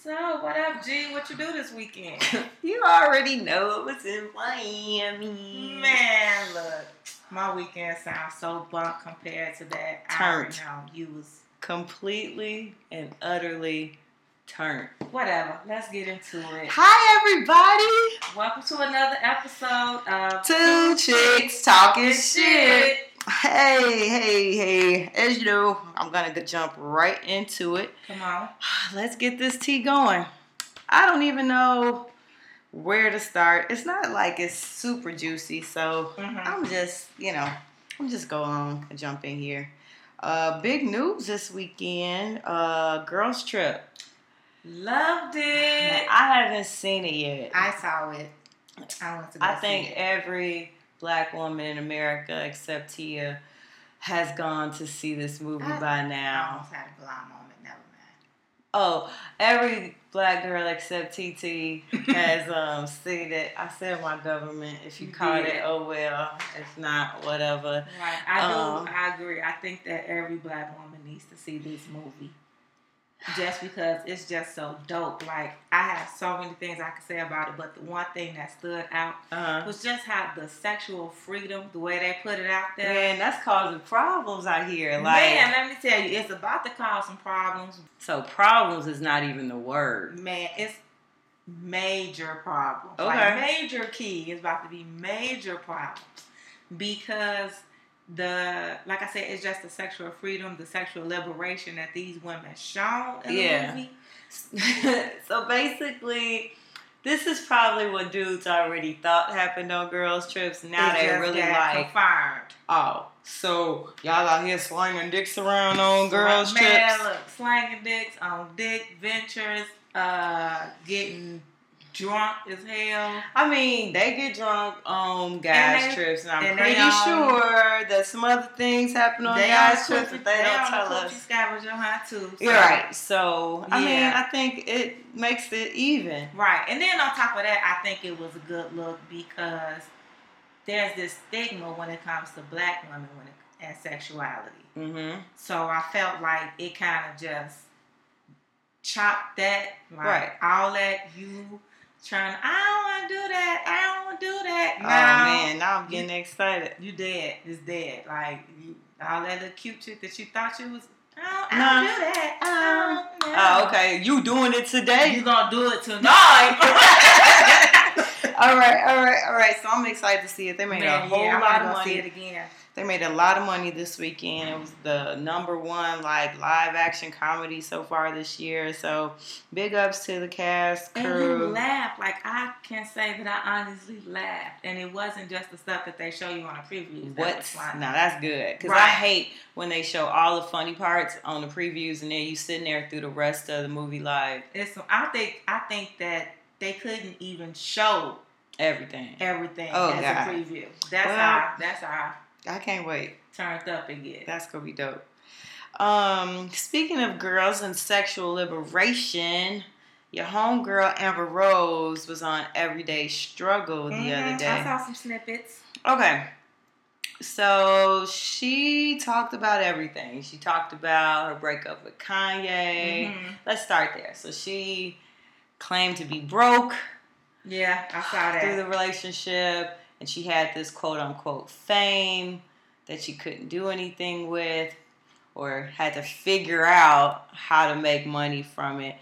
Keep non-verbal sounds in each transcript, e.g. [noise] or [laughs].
So, what up, G? What you do this weekend? [laughs] you already know it was in Miami. Man, look, my weekend sounds so bunk compared to that. Turned. I know you was completely and utterly turned. whatever. Let's get into it. Hi, everybody. Welcome to another episode of Two chicks talking Shit. Hey, hey, hey. As you know, I'm going to jump right into it. Come on. [sighs] Let's get this tea going. I don't even know where to start. It's not like it's super juicy, so Mhm. I'm just, you know, I'm just go on and jump in here. Uh, big news this weekend. Uh, girls trip. Loved it. I haven't seen it yet. I saw it. I to I think it. every black woman in America except Tia has gone to see this movie I- by I now. almost had a blind moment. Never mind. Oh, every black girl except TT has [laughs] um, seen it. I said my government. If you You caught did. it, oh well. If not, whatever. Right. I do. Um, I agree. I think that every black woman needs to see this movie. Just because it's just so dope. Like I have so many things I could say about it, but the one thing that stood out Uh-huh. was just how the sexual freedom, the way they put it out there. Man, that's causing problems out here. Like, Man, let me tell you, it's about to cause some problems. so problems is not even the word. Man, it's major problems. Okay. Like major key is about to be major problems because the like I said, it's just the sexual freedom, the sexual liberation that these women shown in Yeah. the movie. [laughs] so basically, this is probably what dudes already thought happened on girls' trips. Now they really like, confirmed. oh, so y'all out here slinging dicks around on girls' Man, trips? look, slanging dicks on dick ventures, uh, getting drunk as hell. I mean, they get drunk on guys' And they- trips, and I'm and pretty sure that some other things happen on They guys' trips that they coochie- don't on tell us. scavenger hunt too. so- You're right. So I mean, I think it makes it even. Right. And then on top of that, I think it was a good look because there's this stigma when it comes to black women when it, and sexuality. Mm-hmm. So I felt like it kind of just chopped that, like Right. all that you trying. I don't want to do that. I don't want to do that. Oh man, now I'm getting excited. you dead. It's dead. Like you, all that little cute shit that you thought you was. I don't, I don't do that. I uh-uh. don't, Oh, no. okay. You doing it today? You gonna do it tonight? [laughs] all right, all right, all right. So I'm excited to see it. They made Man, a whole yeah, lot of go see money. it again. They made a lot of money this weekend. It was the number one like live action comedy so far this year. So big ups to the cast, And you crew. laugh like I can say that I honestly laughed, and it wasn't just the stuff that they show you on the previews. that What? funny. Now that's good because I hate when they show all the funny parts on the previews and then you sitting there through the rest of the movie like It's. I think. I think that they couldn't even show everything. everything Oh, as God. a preview. That's Well- how. That's how I can't wait. turned up gets. That's gonna be dope. Um, speaking of girls and sexual liberation, your homegirl Amber Rose was on Everyday Struggle the Mhm, other day. I saw some snippets. Okay. So she talked about everything. She talked about her breakup with Kanye. Mhm. Let's start there. So she claimed to be broke Yeah, I saw that. through the relationship, and she had this quote unquote fame that she couldn't do anything with or had to figure out how to make money from it.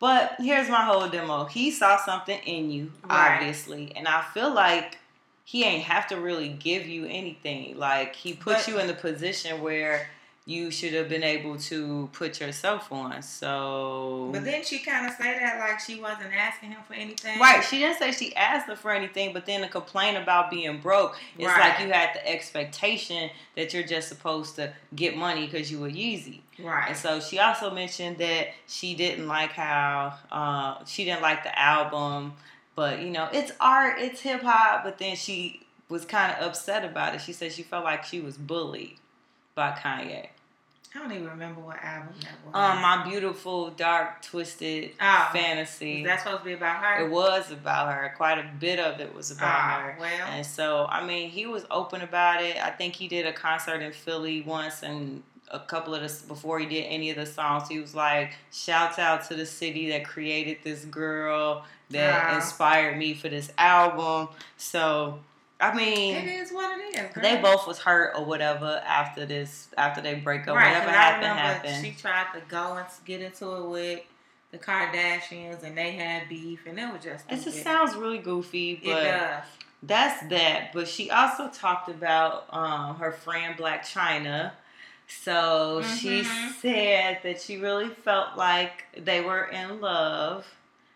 But here's my whole demo. He saw something in you, Right. obviously, and I feel like he ain't have to really give you anything. Like he put But- you in the position where you should have been able to put yourself on. So But then she kind of say that like she wasn't asking him for anything. Right. She didn't say she asked her for anything, but then to complain about being broke, it's Right. like you had the expectation that you're just supposed to get money because you were Yeezy. Right. And so she also mentioned that she didn't like how uh, she didn't like the album, but you know, it's art, it's hip hop. But then she was kind of upset about it. She said she felt like she was bullied by Kanye. I don't even remember what album that was. Um, my beautiful, dark, twisted Oh. fantasy. Is that supposed to be about her? It was about her. Quite a bit of it was about Ah, her. Well, And so, I mean, he was open about it. I think he did a concert in Philly once, and a couple of the before he did any of the songs, he was like, "Shouts out to the city that created this girl that Wow. inspired me for this album." So, I mean, It is what it is. Girl. they both was hurt or whatever after this, after they break up, right. whatever happened happened. she tried to go and get into it with the Kardashians, and they had beef, and it was just. it just sounds really goofy, but that's that. But she also talked about um, her friend Blac Chyna. So she Mhm. said that she really felt like they were in love.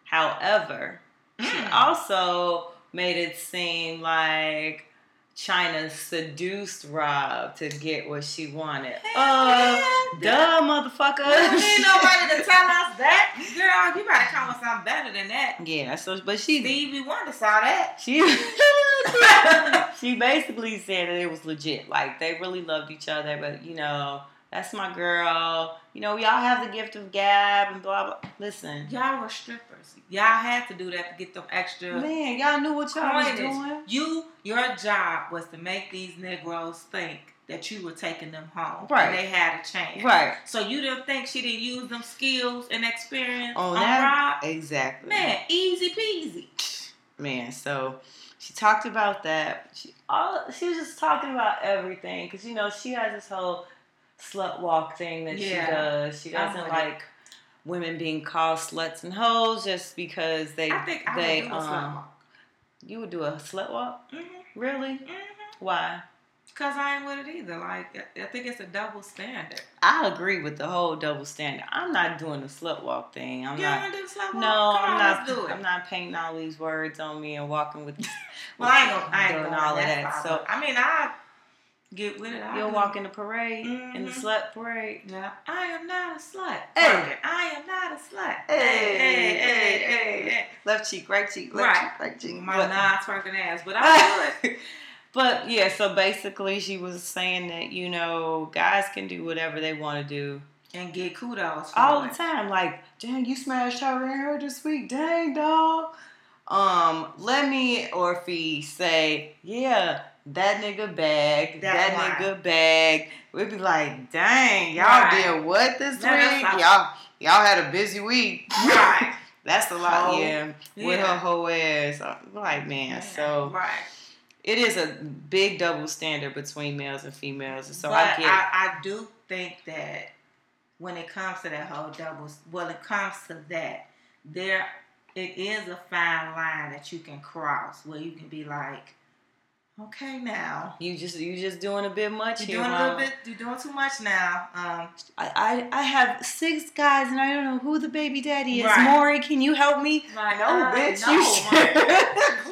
However, she Mm. also made it seem like Chyna seduced Rob to get what she wanted. Uh, duh, motherfucker. Need [laughs] nobody to tell us that. Girl, you better come with something better than that. Yeah, so but she Stevie Wonder saw that. [laughs] She [laughs] she basically said that it was legit. Like they really loved each other, but you know, that's my girl. You know, y'all have the gift of gab and blah blah. Listen, Y'all were strippers. Y'all had to do that to get them extra man, y'all knew what y'all was doing. You, your job was to make these Negroes think that you were taking them home. Right. And they had a chance. Right. So you didn't think she didn't use them skills and experience On on, that, Rob? exactly. Man, easy peasy. man. So she talked about that. She all she was just talking about everything because you know she has this whole slut walk thing that Yeah. she does. She doesn't like women being called sluts and hoes just because they I think I they would do a um slut walk. you would do a slut walk Mm-hmm, really mm-hmm. why Cause I ain't with it either. Like I think it's a double standard. I agree with the whole double standard. I'm not doing the slut walk thing. I'm you not. do slut walk? No, I'm not. Do it. I'm not painting all these words on me and walking with. well, I ain't gonna. I ain't [laughs] doing all of that. that. So I mean, I get with it. I you'll do. walk in the parade, in the Mhm. slut parade. Yeah, I am not a slut. Hey. I am not a slut. Hey, hey, hey, hey, hey. Left cheek, right cheek, left Right. cheek, right cheek. My non-twerking ass, but I do it. [laughs] But yeah, so basically, she was saying that you know guys can do whatever they want to do and get kudos all it. the time. Like, dang, you smashed her in her this week. Dang, dog. Um, let me or Fee say, yeah, that nigga bag, that, That nigga bag. We'd be like, dang, y'all Right. did what this week? Y'all, y'all had a busy week. Right. [laughs] That's a lot, Hoe. yeah. With Yeah. her whole ass, I'm like man. So right. it is a big double standard between males and females. And so but I get I, I do think that when it comes to that whole double, well, it comes to that, there it is a fine line that you can cross where you can be like, okay, now you just you just doing a bit much you're here, doing a little bit, you're doing too much now. Um, I, I I have six guys and I don't know who the baby daddy is. Right. Maury, can you help me? like, No, uh, bitch, no, you.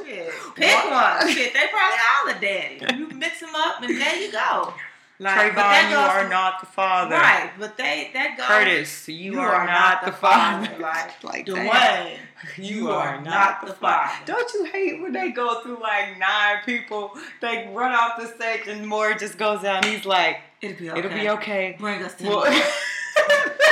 Shit, Pick [laughs] one. Shit, they probably all a daddy. You mix them up, and there you go. Like, Trayvon, that you are to- not the father. Right, but they that goes. Curtis, you, are, not the father. [laughs] Like, like damn. Dwayne, You are not the father. father. Don't you hate when they go through like nine people? They run off the stage and Maury just goes out he's like, It'll be okay. "It'll be okay." Bring us to Well, [laughs]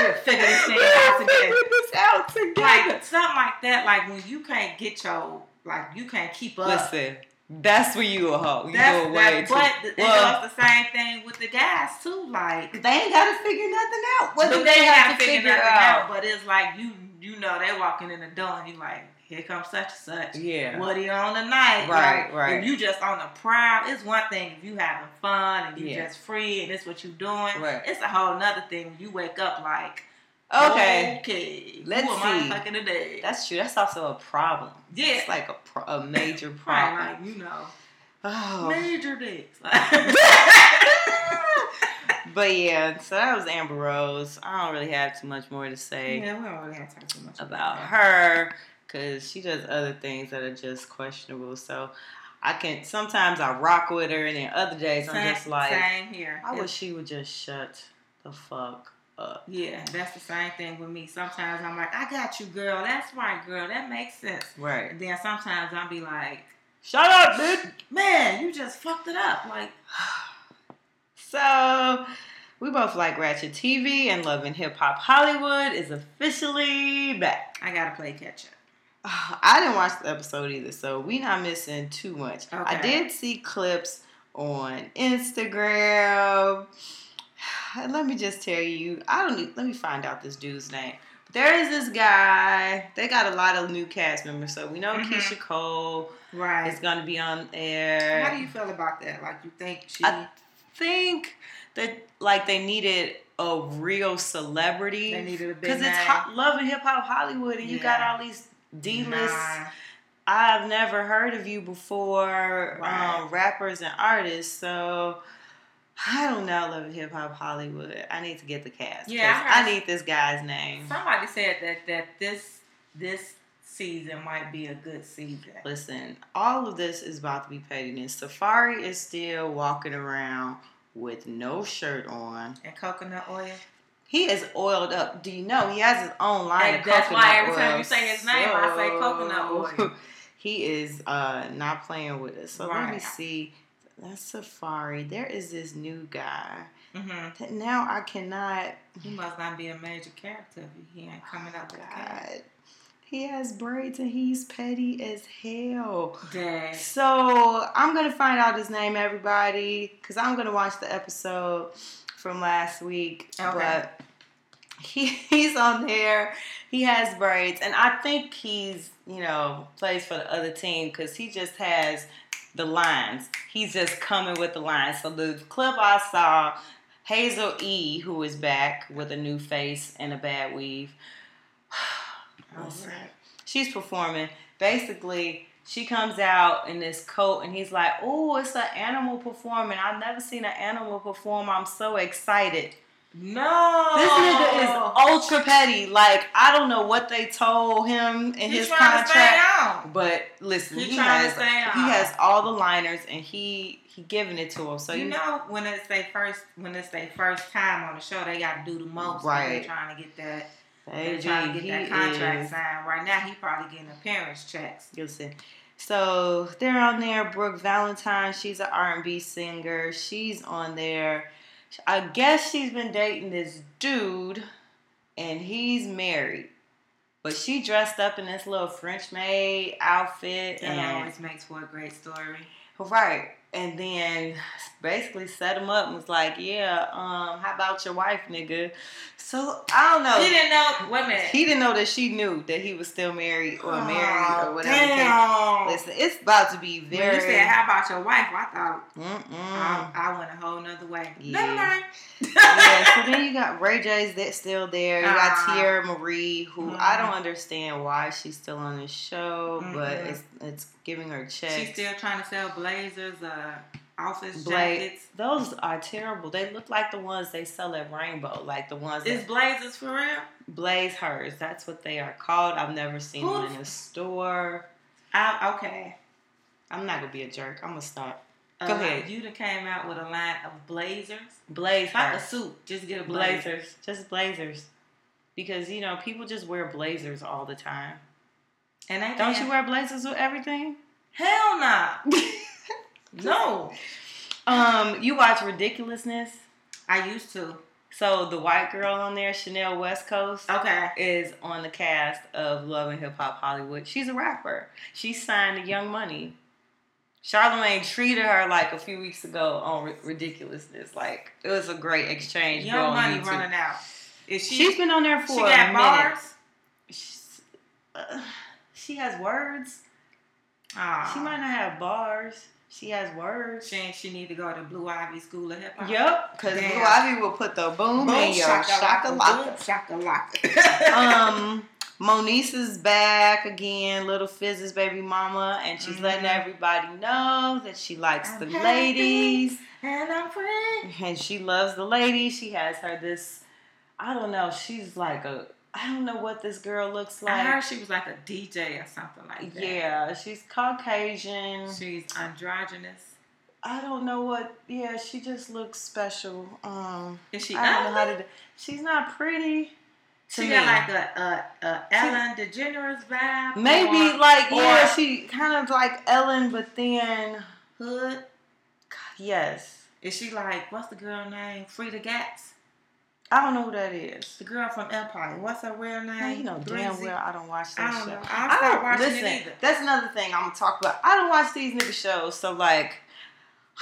We'll figure this thing out together. Figure this out together. Like something like that. Like when you can't get your like you can't keep up. Listen, that's where you a hoe. You That's, go away. that's too. but it Well- goes the same thing with the guys too. Like They ain't got to figure nothing out. What do they they have gotta to figure figure nothing out? out. But it's like you you know they walking in the door and you like here comes such and such. Yeah. What are you on tonight? Right, Like, right. If you just on the prowl, it's one thing if you having fun and you Yeah. just free and it's what you doing. Right. It's a whole nother thing when you wake up like, Okay. okay, Let's who am I see. fucking today? That's true. That's also a problem. yeah, It's like a, pro- a major [laughs] right, problem. like you know, Oh. major dicks. [laughs] [laughs] But yeah, so that was Amber Rose. I don't really have too much more to say yeah, we don't really have to talk too much about her because she does other things that are just questionable. So I can sometimes I rock with her, and then other days I'm Same- just like, same here. I wish she would just shut the fuck up. Yeah, that's the same thing with me. Sometimes I'm like, I got you, girl. That's right, girl. That makes sense. Right. And then sometimes I'll be like, Shut up, bitch. man, you just fucked it up. Like, [sighs] So we both like Ratchet TV and Love and Hip Hop Hollywood is officially back. I gotta play catch up. [sighs] I didn't watch the episode either, so we not missing too much. I did see clips on Instagram. [sighs] let me just tell you, I don't need, let me find out this dude's name. There is this guy. They got a lot of new cast members, so we know Mhm. Keyshia Cole Right. is gonna be on there. How do you feel about that? Like you think she? I think that like they needed a real celebrity They needed a big because it's hot, love and hip hop Hollywood, and you got all these D list. Nah. I've never heard of you before, Right. um, rappers and artists. So I don't know, love and hip hop Hollywood. I need to get the cast. Yeah, I I need this guy's name. Somebody said that that this this season might be a good season. Listen, all of this is about to be pettiness. Safaree is still walking around with no shirt on. And coconut oil. He is oiled up. Do you know he has his own line And of that's coconut why every time oil. you say his name, I say coconut oil. [laughs] he is uh, not playing with us. So let me see. That's Safaree. There is this new guy Mm-hmm. that now I cannot. He must not be a major character if he ain't coming up with a. God. He has braids and he's petty as hell. Dang. So I'm gonna find out his name, everybody, because I'm gonna watch the episode from last week. Okay. But he, [laughs] he's on there. He has braids, and I think he's you know plays for the other team because he just has the lines. He's just coming with the lines. So the clip I saw, Hazel E, who is back with a new face and a bad weave. [sighs] Oh, Alright. she's performing. Basically, she comes out in this coat, and he's like, "Oh, it's an animal performing. I've never seen an animal perform. I'm so excited." No. This nigga is ultra petty. Like I don't know what they told him in He's his trying to stay contract, but listen, He he has he has all the liners, and he he giving it to him. So you you, know when it's their first when it's their first time on the show, they got to do the most. Right. They're trying to get that. They're trying to get that contract is- signed. Right now, he probably getting appearance checks. Listen. So they're on there. Brooke Valentine, she's an R and B singer. She's on there. I guess she's been dating this dude, and he's married. But she dressed up in this little French maid outfit, That and always makes for a great story. right. And then basically set him up and was like, "Yeah, um, how about your wife, nigga?" So I don't know. He didn't know. Minute. He didn't know that she knew that he was still married or married or Oh, whatever. Damn. Listen, it's about to be When very. you said, "How about your wife?" I thought Mm-mm. I, I went a whole nother way. Yeah. Never mind. yeah, so then you got Ray J's that's still there. You got Ah. Teairra Mari, who Mhm. I don't understand why she's still on this show, but Mhm. it's it's giving her checks. She's still trying to sell blazers, uh, office Blade. jackets. Those are terrible. They look like the ones they sell at Rainbow, like the ones Is blazers for real? Blaze hers. That's what they are called. I've never seen them in a store. I, okay. I'm not gonna be a jerk. I'm gonna stop. Uh, Go ahead. You done came out with a line of blazers. Blaze Not a suit. Just get a blazer. blazers, just blazers, because you know people just wear blazers all the time. And I Don't you wear blazers with everything? Hell nah. [laughs] no. Um, you watch Ridiculousness. I used to. So the white girl on there, Chanel West Coast, Okay. is on the cast of Love and Hip Hop Hollywood. She's a rapper. She signed to Young Money. Charlemagne treated her like a few weeks ago on Ri- Ridiculousness. Like it was a great exchange. Young on money running out. Is she? She's been on there for she a got minute. bars. Uh, she has words. Aw. She might not have bars. She has words. She ain't- she need to go to Blue Ivy School of Hip Hop. Yep, because Blue Ivy will put the boom, in your shakalaka. shakalaka. [laughs] [laughs] Um, Moniece is back again. Little Fizz's baby mama, and she's letting Mhm. everybody know that she likes I'm the happy. ladies, and I'm free. and she loves the ladies. She has her this. I don't know. She's like a. I don't know what this girl looks like. I heard she was like a DJ or something like that. Yeah, she's Caucasian. She's androgynous. I don't know what. Yeah, she just looks special. Um, Is she I don't know how to. She's not pretty. She me. got like a, a, a Ellen DeGeneres vibe. Maybe or like yeah, she kind of like Ellen, but then hood. yes, Is she like what's the girl name? Freda Gatz. I don't know who that is. The girl from Empire. What's her real name? Now, you know damn well I don't watch that I don't show. know. I stopped watching listen. it either. That's another thing I'm gonna talk about. I don't watch these nigga shows, so like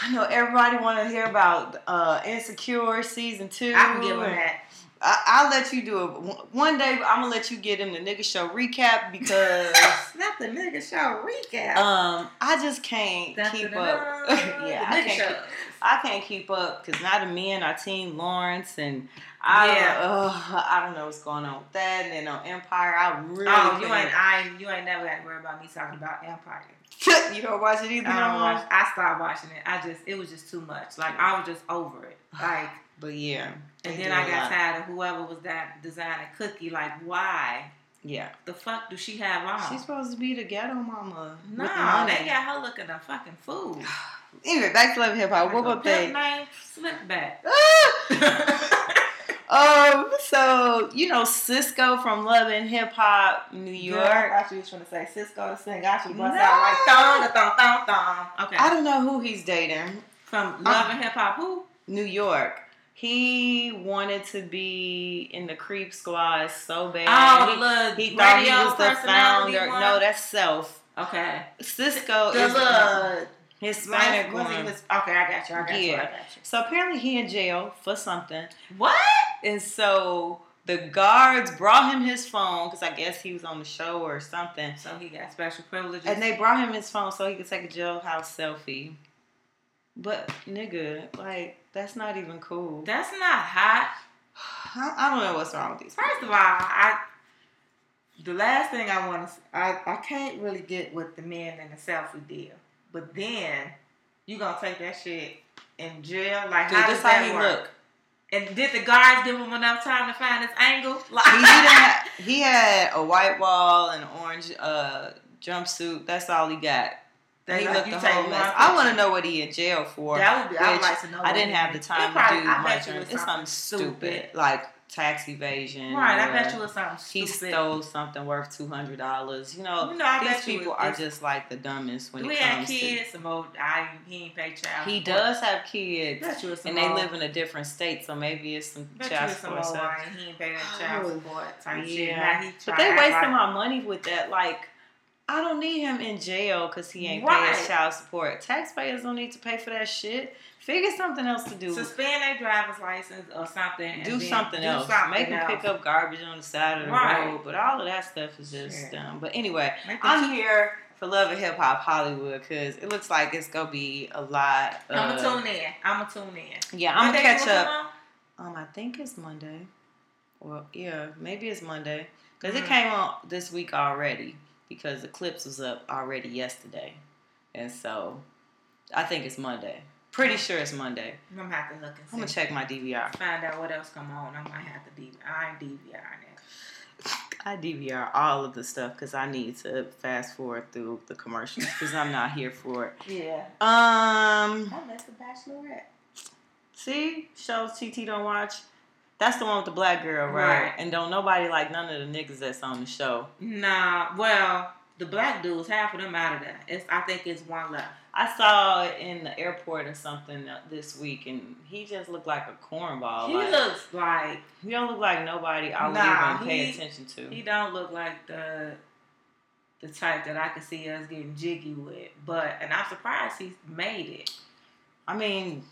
I know everybody want to hear about uh, Insecure season two. I can give him that. I, I'll let you do it one day. I'm gonna let you get him the nigga show recap because [laughs] Not the nigga show recap. um I just can't keep up. [laughs] yeah, I can't. I can't keep up because now the men are Team Lawrence and I Yeah. ugh, I don't know what's going on with that. And then on Empire, I really Oh, you ain't I you ain't never got to worry about me talking about Empire. [laughs] you don't watch it either I, don't um, watch, I stopped watching it. I just it was just too much. Like I was just over it. [sighs] Like But yeah, and then I got tired of whoever was that designing cookie. Like why Yeah, the fuck do she have on? she's supposed to be the ghetto mama. no, the money. they got her looking a fucking fool. [sighs] Anyway, back to Love Hip Hop. What about they? pimp named [laughs] um, so you know Cisco from Love and Hip Hop, New Girl, I York. thought you was trying to say Sisqó to sing. I should bust No. out like thong, thong, thong, thong. Okay. I don't know who he's dating. From Love and Hip Hop, who? New York. He wanted to be in the Creep Squad so bad. Oh, he, the he thought he was the founder. one? No, that's Self. Okay. Cisco The is little Hispanic one. Okay, I got you. I got you. I got you. So apparently he in jail for something. What? And so the guards brought him his phone because I guess he was on the show or something. So he got special privileges. And they brought him his phone so he could take a jailhouse selfie. But nigga, like that's not even cool. That's not hot. I, don't know what's wrong with these. First of all, I the last thing I want to I I can't really get with the men and the selfie deal. But then you gonna take that shit in jail? Like Dude, how does that he work? look. And did the guards give him enough time to find his angle? [laughs] Like He didn't. Have, he had a white wall and an orange uh, jumpsuit. That's all he got. They he like, looked you a whole mess. I want to know what he in jail for. That would be. I would like to know. I didn't have the time probably- to do I much. you it it. It's something stupid, like tax evasion. Right, I bet you it's something stupid. He stole something worth two hundred dollars. You know, You know, I these bet you people are just like the dumbest when Do it he have comes to. kids? Some old. I he ain't pay child. He support. does have kids, Bet you some and they old- live in a different state, so maybe it's some Bet child you it's some support old stuff. wine. He ain't pay that [sighs] child Oh, support type shit. Yeah, Now he but they wasting like, my money with that. Like, I don't need him in jail because he ain't Right. paying child support. Taxpayers don't need to pay for that shit. Figure something else to do. suspend their driver's license or something. do something do else. something Make them pick up garbage on the side of the Right. road. But all of that stuff is just Shit. dumb. But anyway, I'm here for Love and Hip Hop Hollywood because it looks like it's gonna be a lot. I'm of- gonna tune in. I'm gonna tune in. Yeah, I'm gonna catch up. Um, I think it's Monday. Well, yeah, maybe it's Monday because Mhm. it came out this week already because the clips was up already yesterday, and so I think it's Monday. Pretty sure it's Monday. I'm gonna have to look and I'm gonna check my DVR. Find out what else come on. I might have to DVR. I DVR that. I DVR all of the stuff because I need to fast forward through the commercials because I'm not here for it. [laughs] Yeah. Um, I missed the Bachelorette. see shows TT don't watch. That's the one with the black girl, right? Right. And don't nobody like none of the niggas that's on the show. Nah. Well, the black dudes, half of them out of that. It's. I think it's one left. I saw it in the airport or something this week, and he just looked like a cornball. he like, looks like he don't look like nobody I would Nah, even pay he- attention to. he don't look like the the type that I could see us getting jiggy with. But and I'm surprised he made it. I mean,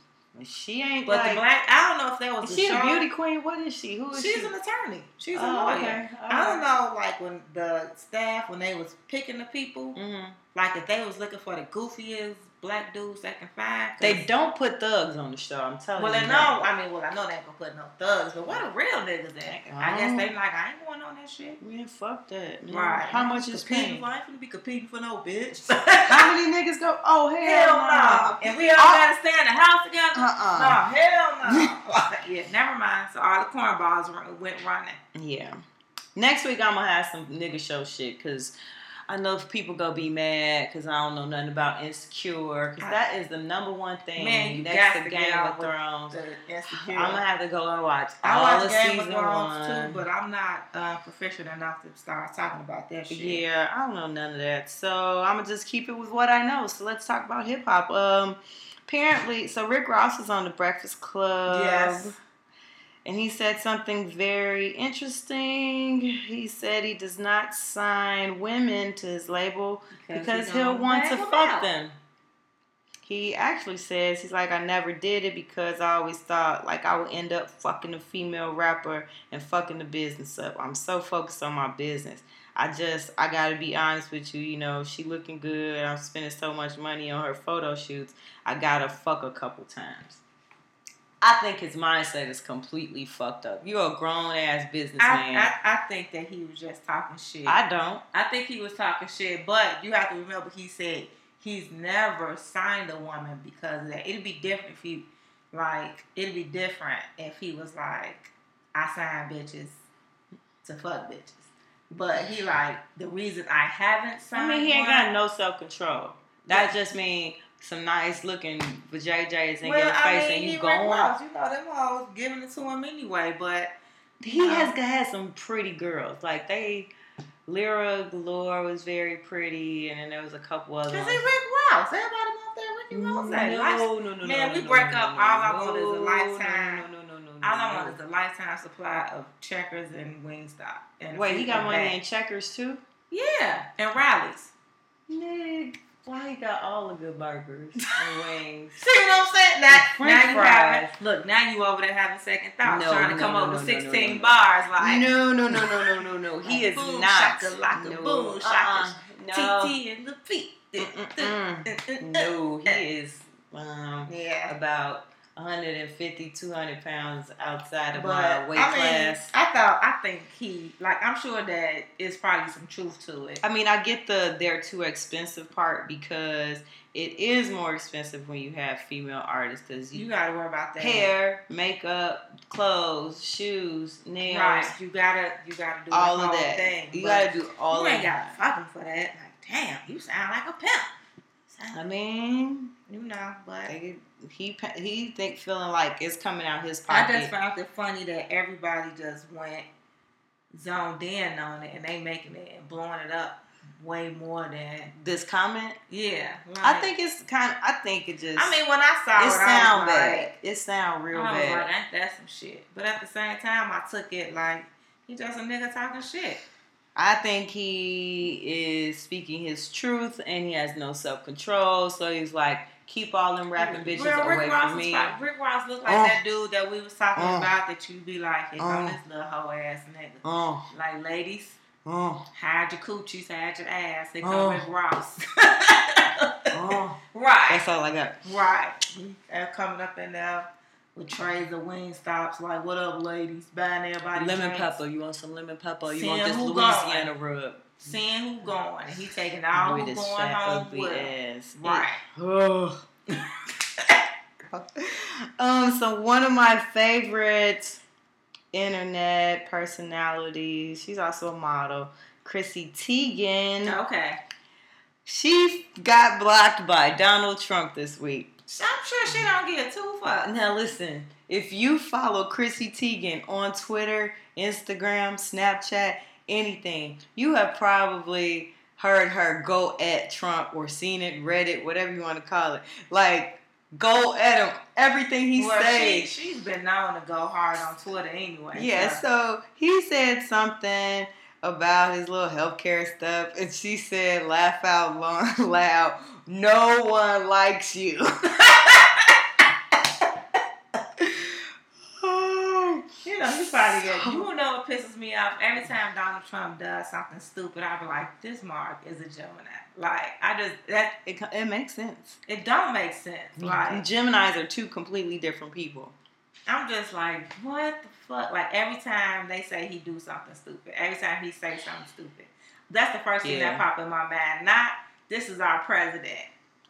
she ain't But like. the black, I don't know if that was is she show. a beauty queen? What is she? Who is She's she? She's an attorney. She's a Oh, lawyer. okay. I don't know, like when the staff when they was picking the people, hmm like if they was looking for the goofiest black dudes they can find. They don't put thugs on the show. I'm telling Well, you. they that. know. I mean, well, I know they ain't gonna put no thugs, but what a real niggas at? I guess Oh. they like I ain't going on that shit. Man, fuck that. Man. Right? How much is paying? For, I ain't finna be competing for no bitch. [laughs] How many niggas go? Oh hell, Hell no. And we all gotta stay in the house together. Uh uh No, hell no. [laughs] yeah, never mind. So all the cornballs went running. Yeah. Next week I'm gonna have some nigga show shit because I know people gonna be mad because I don't know nothing about insecure because that is the number one thing Man, you next got to Game of Thrones. I'm gonna have to go and watch I all watch Game of Thrones one. too, but I'm not uh, proficient enough to start talking about that shit. Yeah, I don't know none of that. So I'm gonna just keep it with what I know. So let's talk about hip hop. Um, apparently, so Rick Ross is on the Breakfast Club. Yes. And he said something very interesting. He said he does not sign women to his label because he he'll want to fuck out. them. he actually says he's like I never did it because I always thought like I would end up fucking a female rapper and fucking the business up. I'm so focused on my business. I just I gotta be honest with you, you know, she looking good. I'm spending so much money on her photo shoots. I gotta fuck a couple times. I think his mindset is completely fucked up. You're a grown ass businessman. I, I, I think that he was just talking shit. I don't. I think he was talking shit, but you have to remember he said he's never signed a woman because of that. It'd be different if he like it'd be different if he was like, I sign bitches to fuck bitches. But he like the reason I haven't signed. I mean, he ain't one- got no self control. That just mean some nice looking vajayjays in well, your face I mean, and you going. Ross, you know them hoes giving it to him anyway. But He No. has had some pretty girls. Like they, Lira Galore was very pretty, and then there was a couple other. cause he Rick Ross, everybody want that Ricky Ross. no, no, no, no, Man, no, we no, break no, up, all I want is a lifetime. No, no, no, no, no. All I want is a lifetime supply of checkers and Wingstop. And Wait, he got money in checkers too? Yeah, and Rally's. Nigga, why he got all the good burgers [laughs] and wings? See what I'm saying? Now, now you having, look, now you over there having second thoughts, No, trying to no, come no, with no, no, 16 no, no. bars. Like, no, no, no, no, no, no, no. [laughs] He is boom, not. shakalaka, no. boom, uh-uh. No. TT and the feet. [laughs] No, he is um, Yeah. about 150, 200 pounds outside of But my weight I mean, class. I thought, I think he, like, I'm sure that it's probably some truth to it. I mean, I get the they're too expensive part because it is more expensive when you have female artists because You you gotta worry about that. hair, makeup, clothes, shoes, nails, Right. You gotta, you gotta do all of that. thing. you gotta do all you of ain't that. gotta fuck him for that. Like, damn, you sound like a pimp. I mean, you know, but he he think feeling like it's coming out his pocket. I just found it funny that everybody just went zoned in on it and they making it and blowing it up way more than this comment, yeah. I think it's kind. of I think it just. I mean, when I saw it it, sound bad. like, it sound real bad. like, ain't that some shit? But at the same time, I took it like he just a nigga talking shit. I think he is speaking his truth and he has no self control. So he's like, keep all them rapping bitches Rick away Ross from me. like- Rick Ross look like Oh. that dude that we was talking Oh. about that you be like, here Oh. Uh, this little hoe ass nigga. Oh, Like, ladies, oh, hide your coochies, hide your ass. Here come Oh. Rick Ross. oh. [laughs] right. That's all I got. Right. They're coming up in there with trays of wing stops. Like, what up, ladies? Buying everybody lemon drinks, pepper. You want some lemon pepper? You Seeing want this Louisiana rub? Seeing who going. And he taking all With who going home with ass. Right. [laughs] Um, so one of my favorite internet personalities, she's also a model, Chrissy Teigen. Okay. She got blocked by Donald Trump this week. I'm sure she don't get too far. Now listen, if you follow Chrissy Teigen on Twitter, Instagram, Snapchat, anything, you have probably heard her go at Trump or seen it, read it, whatever you want to call it. Like go at him. Everything he well, says. she, she's been known to go hard on Twitter anyway. Yeah, so- so he said something about his little healthcare stuff, and she said, laugh out long, [laughs] loud, no one likes you. [laughs] You know, you probably get. You know what pisses me off? Every time Donald Trump does something stupid, I be like, "This Mark is a Gemini." Like, I just that It, it makes sense. it don't make sense. Mm-hmm. Like, Geminis are two completely different people. I'm just like, what the fuck? Like every time they say he do something stupid, every time he say something stupid, that's the first thing Yeah. that pop in my mind. Not this is our president.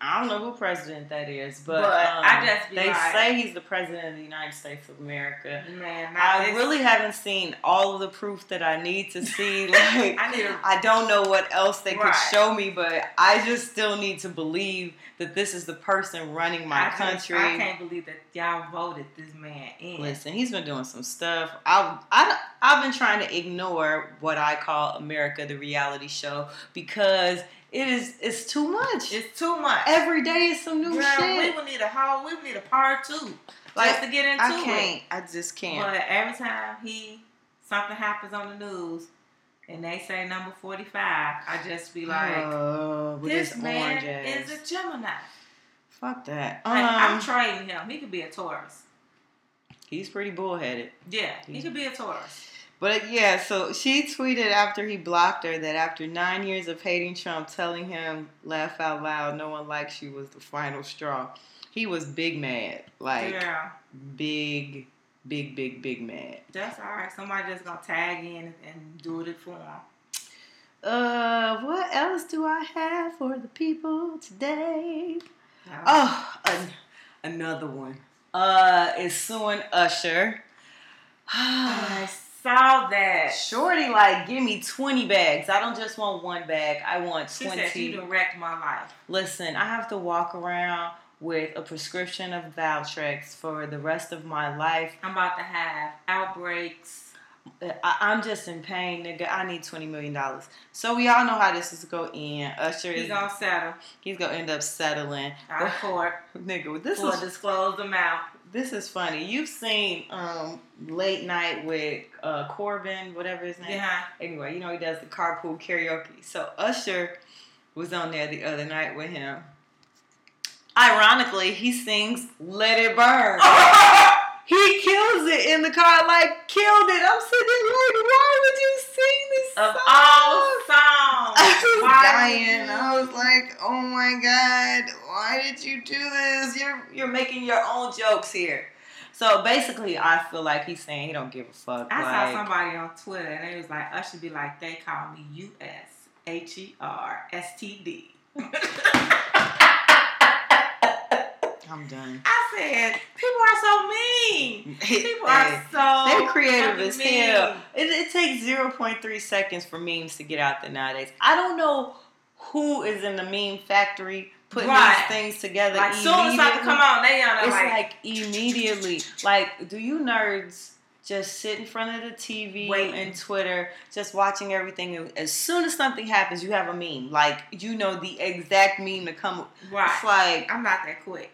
I don't know who president that is, but, But um, I just they like- say he's the president of the United States of America. Man, I this- really haven't seen all of the proof that I need to see. [laughs] Like, I need I don't know what else they could show me, but I just still need to believe that this is the person running my I just- country. I can't believe that y'all voted this man in. Listen, he's been doing some stuff. I, I, I've been trying to ignore what I call America, the reality show, because it is it's too much. It's too much. Every day is some new Girl, shit. we would need a whole. We would need a part two Like, just to get into I can't. I just can't. But every time he something happens on the news and they say number forty five, I just be like, oh, this this man is a Gemini. Fuck that. Like, I'm Um, trading him. He could be a Taurus. he's pretty bullheaded. Yeah, he could be a Taurus. But yeah, so she tweeted after he blocked her that after nine years of hating Trump, telling him laugh out loud, no one likes you was the final straw. He was big mad, like yeah, big, big, big, big mad. that's all right. Somebody just gonna tag in and do it for him. Uh, what else do I have for the people today? Oh, an- another one. Uh, is suing Usher. [sighs] I saw that. Shorty, like, give me 20 bags. I don't just want one bag. I want 20. She 20. said done wrecked my life. Listen, I have to walk around with a prescription of Valtrex for the rest of my life. I'm about to have outbreaks. Uh, I, I'm just in pain, nigga. I need $20 million. So we all know how this is going to end. Usher He is, gonna settle he's going to end up settling. out of court [laughs] Nigga, this for a is disclosed amount. This is funny. You've seen um, Late Night with uh, Corden, whatever his name. Yeah. Anyway, you know he does the carpool karaoke. So Usher was on there the other night with him. Ironically, he sings "Let It Burn." [laughs] he kills it in the car, like killed it. I'm sitting there like, why would you sing this of song? all songs. [laughs] I was Why dying. I was like, "Oh my god, why did you do this? You're you're making your own jokes here." So basically, I feel like he's saying he don't give a fuck. I like, saw somebody on Twitter and they was like, I should be like, they call me U S H E R S T D. [laughs] I'm done. I said, people are so mean. [laughs] People are so they're creative as hell. It, it takes 0.3 seconds for memes to get out there nowadays. I don't know who is in the meme factory putting Right. these things together. Like soon as something come on, they on It's like, like immediately. Like, do you nerds just sit in front of the TV Waiting. and Twitter, just watching everything? As soon as something happens, you have a meme. Like, you know the exact meme to come. right. It's like, I'm not that quick.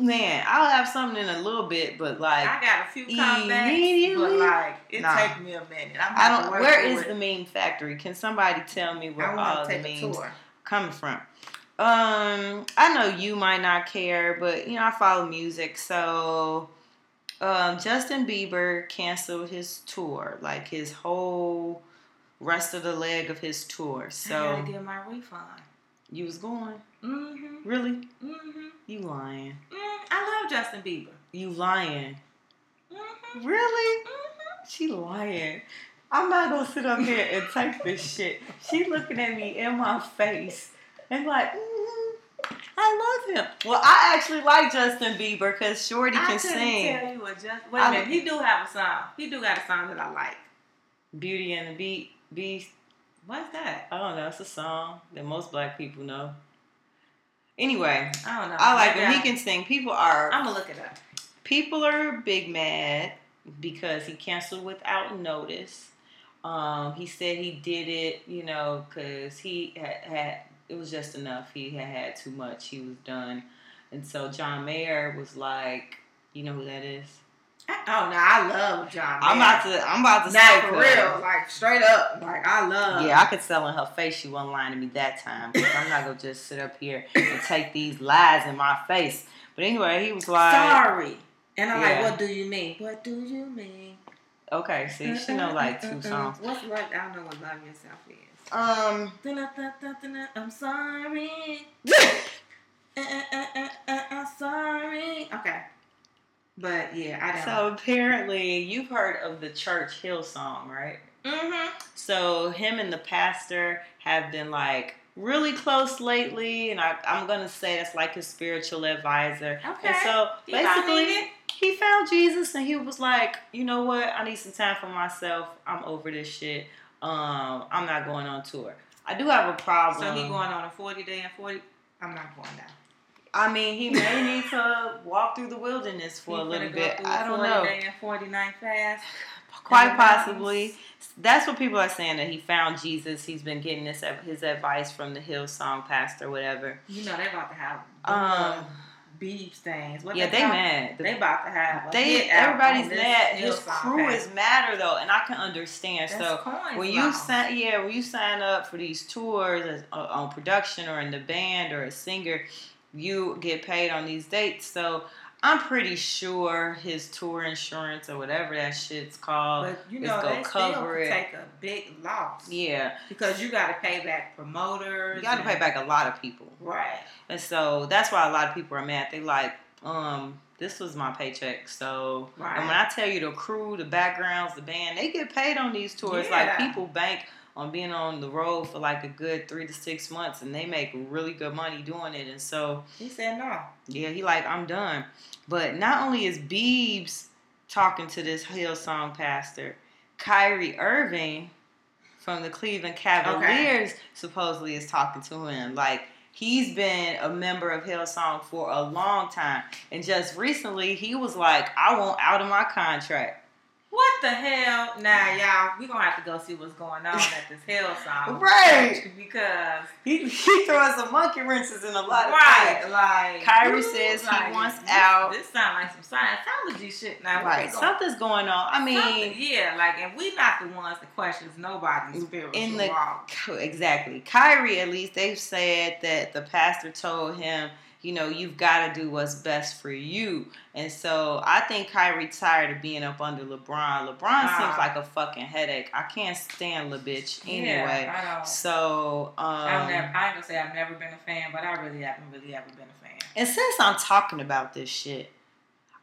Man, I'll have something in a little bit, but like, I got a few comebacks, immediately? but like it Nah. take me a minute. I'm I not don't. work Where is it. the meme factory? Can somebody tell me where all the memes coming from? Um, I know you might not care, but you know I follow music, so um, Justin Bieber canceled his tour, like his whole rest of the leg of his tour. I So gotta get my refund. you was going Mhm. really? Mhm. You lying? Mm, I love Justin Bieber. You lying? Mhm. Really? Mhm. She lying. I'm not gonna sit up here and type this [laughs] shit. She looking at me in my face and like, mm, I love him. Well, I actually like Justin Bieber because Shorty I can sing. tell you what just. Wait a I'm- minute. He do have a song. He do got a song that I like. Beauty and the Beat, Beast. What's that? I don't know. It's a song that most black people know. Anyway, I don't know. I like. I- He can sing. People are I'm gonna look it up. people are big mad because he canceled without notice. Um, he said he did it, you know, because he had, had it was just enough. He had had too much. He was done, and so John Mayer was like, you know who that is? [laughs] Oh no, I love John. I'm about to, I'm about to say for real, like straight up, like I love. Yeah, I could sell in her face. She wasn't lying to me that time. I'm not gonna just sit up here and take these lies in my face. But anyway, he was like, Sorry. And I'm Yeah. like, what do you mean? What do you mean? okay, see, she know like two [laughs] songs. What's like? I don't know what love yourself is. Um, I'm sorry. Uh, uh, uh, uh, uh, I'm sorry. Okay. But yeah, I don't. So apparently, you've heard of the Church Hillsong, right? mm-hmm. So him and the pastor have been like really close lately, and I, I'm gonna say that's like his spiritual advisor. Okay. And so You about need basically, he found Jesus, and he was like, you know what? I need some time for myself. I'm over this shit. Um, I'm not going on tour. I do have a problem. So he going on a 40 day and 40. I'm not going down. I mean, he may need to walk through the wilderness for He a little bit. I don't 40 know. day and 40 night fast. Quite in the mountains. possibly. That's what people are saying that he found Jesus. He's been getting this his advice from the Hillsong pastor, whatever. You know they about to have Um, beef things. What yeah, they call- mad. They about to have. They everybody's mad. His crew fast. is madder though, and I can understand. That's so when you sign, yeah, when you sign up for these tours as, uh, on production or in the band or a singer, you get paid on these dates. So I'm pretty sure his tour insurance or whatever that shit's called But you is gonna cover it. take a big loss. Yeah, Because you got to pay back promoters. you got to pay back a lot of people, Right. and so that's why a lot of people are mad. They like, um, this was my paycheck. So, Right. and when I tell you the crew, the backgrounds, the band, they get paid on these tours. Like people bank on being on the road for like a good three to six months, and they make really good money doing it. And so, He said no. yeah, he like, I'm done. But not only is Biebs talking to this Hillsong pastor, Kyrie Irving from the Cleveland Cavaliers supposedly is talking to him. Like he's been a member of Hillsong for a long time, and just recently he was like, "I want out of my contract." What the hell? Nah, y'all, we gonna have to go see what's going on at this Hillsong. [laughs] Right. Because He he throwing some monkey wrenches in a lot of right, like Kyrie dude, says he wants this, out. This sounds like some Scientology shit. Now, Right, they gonna- something's going on. I mean, yeah, like, and we not the ones that questions nobody's spiritual in the walk. exactly Kyrie at least they've said that the pastor told him you know you've got to do what's best for you and so I think Kyrie tired of being up under LeBron LeBron Ah. seems like a fucking headache I can't stand the bitch anyway Yeah, I don't. so um I've never, I ain't gonna say I've never been a fan, but I really haven't really ever been a fan. and since I'm talking about this shit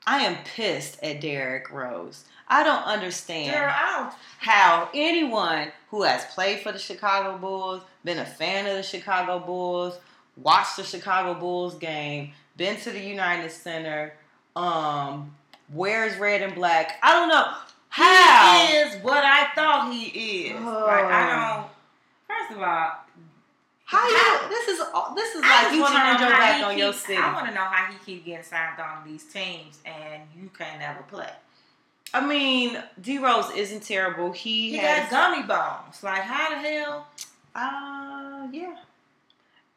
I am pissed at Derrick Rose I don't understand Girl, I don't. how anyone who has played for the Chicago Bulls, been a fan of the Chicago Bulls, watched the Chicago Bulls game, been to the United Center, um, wears red and black. I don't know how. He is what I thought he is. Oh. Like I don't. First of all, How you? This is this is I like you turned your back on your city. I want to know how he keep getting signed on these teams and you can't never play. I mean, D Rose isn't terrible. He, He has got gummy bones. Like how the hell? Uh, yeah.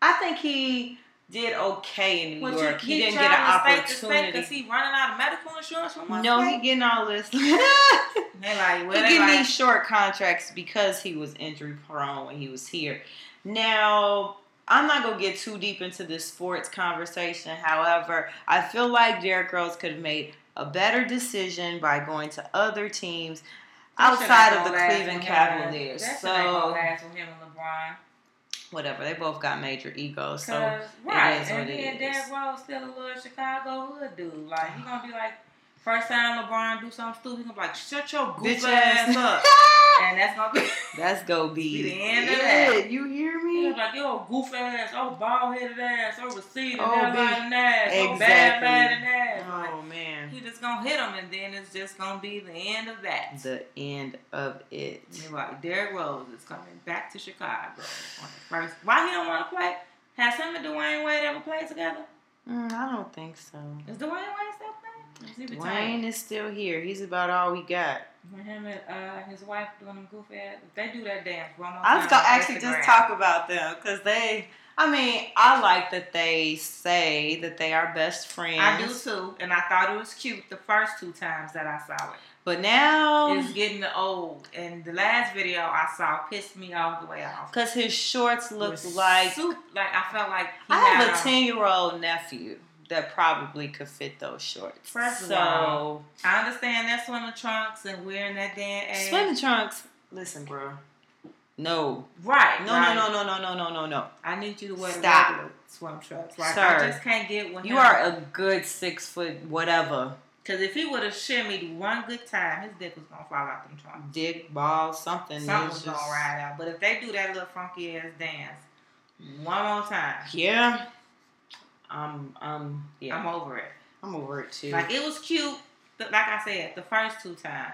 I think he did okay in New Would York. you, he didn't get an opportunity. because he running out of medical insurance from one No, he getting all this. he [laughs] They like, well, they give like, me short contracts because he was injury prone when he was here. Now, I'm not gonna get too deep into this sports conversation. However, I feel like Derrick Rose could have made a better decision by going to other teams outside of the Cleveland with him and- Cavaliers. That shit ain't gonna So last with him and LeBron. Whatever, they both got major egos. So right, is and what it then is. Derrick Rose still a little Chicago hood dude. Like he gonna be like, first time LeBron do something stupid, he gonna be like, shut your goof ass ass up, [laughs] and that's gonna be. That's go [laughs] be the end of Yeah, that. You hear He me? like, yo, goof ass, oh, bald headed ass, oh, receding, Oh, oh, ass, oh, Exactly. bad bad ass. Like, Oh man, he just gonna hit him, and then it's just gonna be the end of that. the end of it. You're right. Derrick Rose is coming back to Chicago on the first. Why he don't want to play? Has him and Dwyane Wade ever played together? Mm, I don't think so. Is Dwyane Wade still playing? Dwyane is still here. He's about all we got. When him and uh, his wife doing them goofy ass, they do that dance one more I was gonna on actually just talk about them because they. I mean, I like that they say that they are best friends. I do too, and I thought it was cute the first two times that I saw it. But now, It's getting old, and the last video I saw pissed me all the way off. because his shorts looked like sup- like I felt like he I have a ten year old nephew that probably could fit those shorts. First of so all, I understand that swimming trunks and wearing that damn ass. swimming trunks. Listen, bro. No, Right. no, right. no, no, no, no, no, no, no. I need you to wear Stop. regular swim trunks. Like Sir. I just can't get one. You are a good six foot whatever. Because if he would have shimmied one good time, his dick was gonna fall out them trunks. Dick, ball, something. Something is was gonna ride out. But if they do that little funky ass dance one more time, Yeah. Um. Um. Yeah. I'm over it. I'm over it too. Like it was cute. Like I said, the first two times.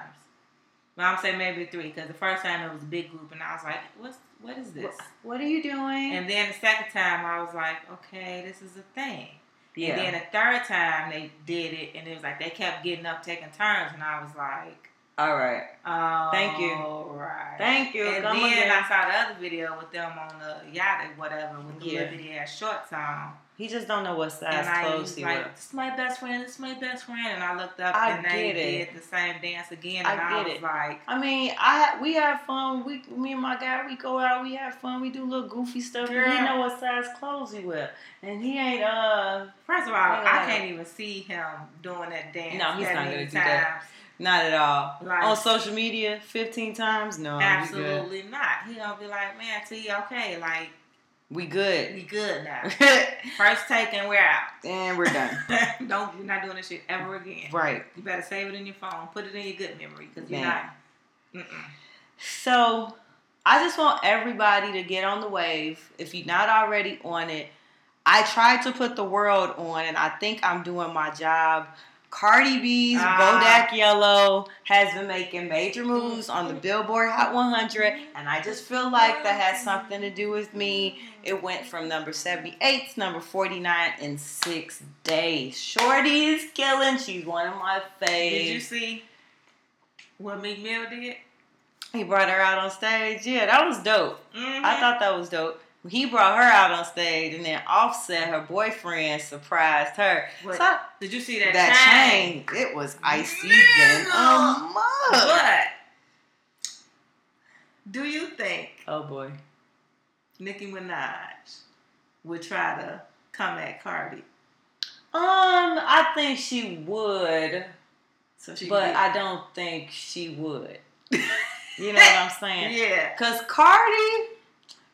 Well, I'm saying maybe three because the first time it was a big group and I was like, "What's what is this?" what are you doing? And then the second time I was like, "Okay, this is a thing." yeah. And then the third time they did it, and it was like they kept getting up, taking turns, and I was like, All right. Oh, Thank you. Right. Thank you. And Come then again. I saw the other video with them on the yacht or whatever with the Yeah. bitty ass shorts on. He just don't know what size and clothes was he like, wear. "This is my best friend. This is my best friend." And I looked up, I and they it. did the same dance again, I and I, get was it. like, I mean, I we have fun. We, me and my guy, we go out, we have fun, we do little goofy stuff. And he Girl. know what size clothes he wear, and he ain't uh first of all. I can't even see him doing that dance. No, he's not gonna do that. not at all Like- on social media. Fifteen times, no, Absolutely not. He gonna be like, "Man, T, okay, like we good. we good now. First take and we're out. and we're done. [laughs] Don't you're not doing this shit ever again. right. You better save it in your phone. Put it in your good memory because you're Man. not. Mm-mm. So I just want everybody to get on the wave. If you're not already on it, I try to put the world on, and I think I'm doing my job. Cardi B's Ah. Bodak Yellow has been making major moves on the Billboard Hot 100, and I just feel like that has something to do with me. It went from number 78 to number 49 in six days. Shorty is killing. She's one of my faves. Did you see what Meek Mill did? He brought her out on stage. Yeah, that was dope. Mm-hmm. I thought that was dope. He brought her out on stage, and then Offset, her boyfriend, surprised her. What- So, Did you see that, that chain? chain, it was icy Man, than a mug. But do you think Oh boy. Nicki Minaj would try to come at Cardi? Um, I think she would, So she but did. I don't think she would. [laughs] You know what I'm saying? [laughs] yeah. Cause Cardi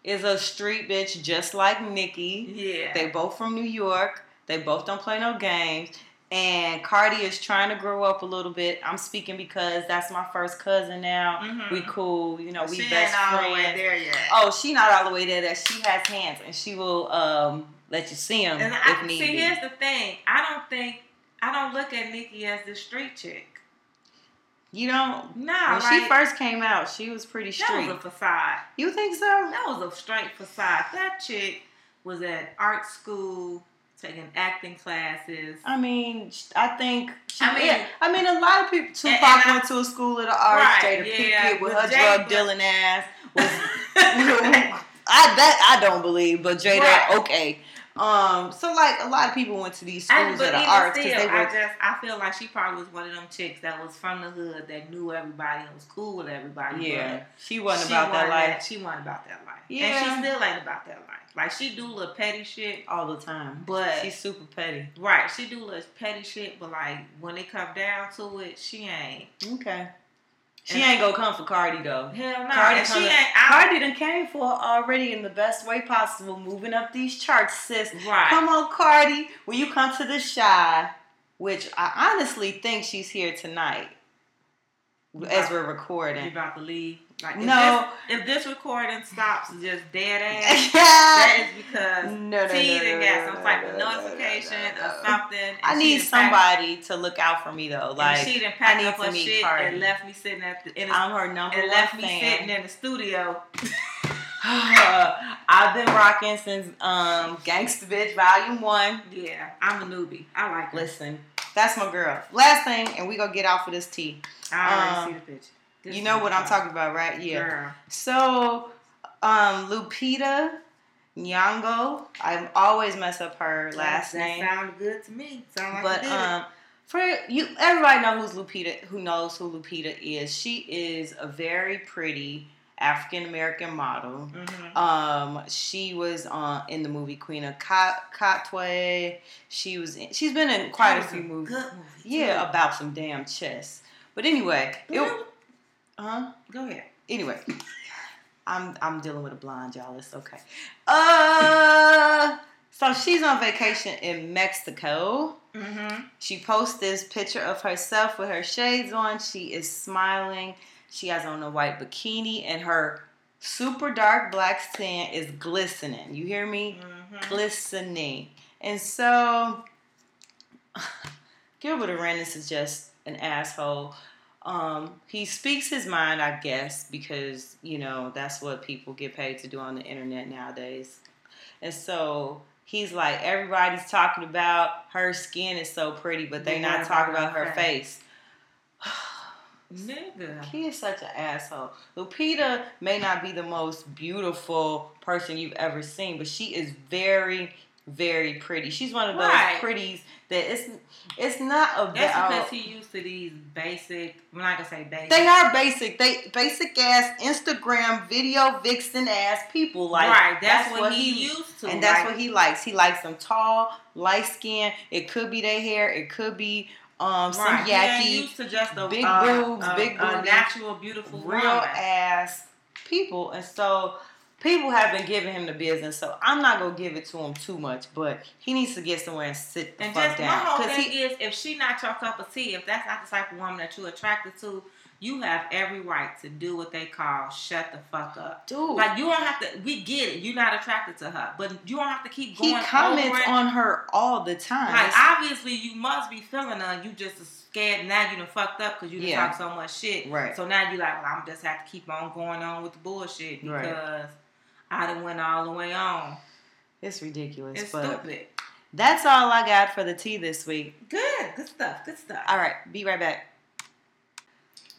is a street bitch just like Nicki. Yeah. They both from New York. They both don't play no games. And Cardi is trying to grow up a little bit. I'm speaking because that's my first cousin now. Mhm. We cool, you know, we she best ain't all the way friends. there yet. Oh, she not all the way there. That she has hands and she will um let you see them and if I, need see, be. here's the thing. I don't think I don't look at Nicki as the street chick. You don't. No, when like, she first came out, she was pretty straight. that was a facade. you think so? That was a straight facade. That chick was at art school taking acting classes. I mean, I think. She, I mean- yeah, I mean, a lot of people. Tupac and I- went to a school of the arts. Right, Jada yeah, with but her Jada- drug dealing ass was [laughs] [laughs] I that I don't believe, but Jada, Right. okay. Um, so like a lot of people went to these I, schools but that are arts because they I just I feel like she probably was one of them chicks that was from the hood that knew everybody and was cool with everybody. Yeah, she wasn't she about that life She wasn't about that life. Yeah, and she still ain't about that life. Like she do little petty shit, all the time. but She's super petty. right, she do little petty shit, but like when it come down to it, she ain't. Okay. She And- ain't gonna come for Cardi though. Hell no, Cardi and she ain't. I, Cardi done came for her already in the best way possible, moving up these charts, sis. right. Come on, Cardi. Will you come to the shy? Which I honestly think she's here tonight as we're recording. You about to leave? Like if No. This, if this recording stops just dead [laughs] ass, that is because no, no, T no, no, got some type of no, no, notification no, or something. I need somebody to look out for me though. Like and she done I packed need up her shit Cardi. and left me sitting at the the, I'm her number and one left me fan. sitting in the studio. [sighs] I've been rocking since um, Gangsta Bitch Volume One. Yeah, I'm a newbie. I like it. Listen, that's my girl. Last thing, and we gonna get off of this tea. I already um, see the picture. This You know what I'm talking about, right? Yeah. Girl. So, um, Lupita Nyong'o. I always mess up her last that, name, Sound good to me. Sound like but it. um, for you, everybody know who's Lupita. Who knows who Lupita is? She is a very pretty African American model. Mhm. Um, she was on in the movie Queen of Kat- Katwe. She was. In, she's been in quite a That was few movies. Good movie. Yeah, too. about some damn chess. But anyway, it, Really? Huh? Go ahead. Anyway, [laughs] I'm I'm dealing with a blind, y'all. It's okay. Uh, so she's on vacation in Mexico. Mm-hmm. She posts this picture of herself with her shades on. She is smiling. She has on a white bikini, and her super dark black skin is glistening. You hear me? Mm-hmm. Glistening. And so, [sighs] Gilbert Arenas is just an asshole. Um, he speaks his mind, I guess, because you know that's what people get paid to do on the internet nowadays. And so he's like, everybody's talking about her skin is so pretty, but they're But not talking about her face. [sighs] Nigga. He is such an asshole. Lupita may not be the most beautiful person you've ever seen, but she is very, very pretty. She's one of those Right. pretties that it's it's not about. That's because he used to these basic. I'm not gonna say basic. they are basic. They basic ass Instagram video vixen ass people. Like right. That's, what, he, used to. and that's like, what he likes. He likes them tall, light skin. It could be their hair. It could be um some right. Yucky, used to just a big uh, boobs, a, big booty, natural, beautiful real woman. ass people, and so people have been giving him the business. So I'm not gonna give it to him too much, but he needs to get somewhere and sit the And fuck just my down whole because thing he. is, if she not your cup of tea, if that's not the type of woman that you're attracted to, you have every right to do what they call shut the fuck up. Dude, Like you don't have to. We get it. You're not attracted to her, but you don't have to keep going. he comments on her all the time. Like obviously you must be feeling her. You just scared now. You done fucked up because you done Yeah. talk so much shit. Right. So now you like, well, I'm just have to keep on going on with the bullshit Right. I done went all the way on. it's ridiculous, It's but stupid. that's all I got for the tea this week. Good, good stuff. Good stuff. All right, be right back.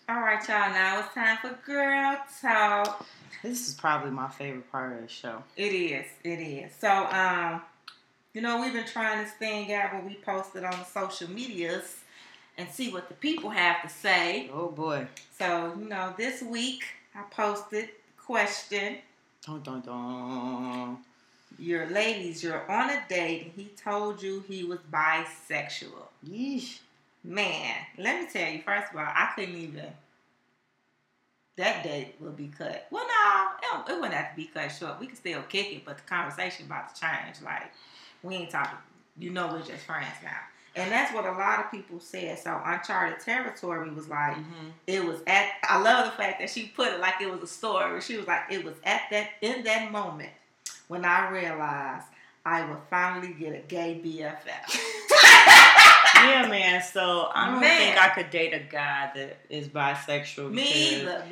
All right, y'all. Now it's time for girl talk. This is probably my favorite part of the show. It is. It is. So, um, you know, we've been trying this thing out where we post it on the social medias and see what the people have to say. Oh boy. So, you know, this week I posted question. Dun, dun, dun. Your ladies, you're on a date and he told you he was bisexual. Yeesh. Man, let me tell you, first of all, I couldn't even. That date will be cut. Well, no, it, it wouldn't have to be cut short. We can still kick it, but the conversation about to change. Like, we ain't talking. You know, we're just friends now. And that's what a lot of people said. So, Uncharted Territory was like, Mm-hmm. it was at. I love the fact that she put it like it was a story. She was like, it was at that in that moment when I realized I would finally get a gay BFF. [laughs] Yeah, man. So I don't Man. think I could date a guy that is bisexual. Me either.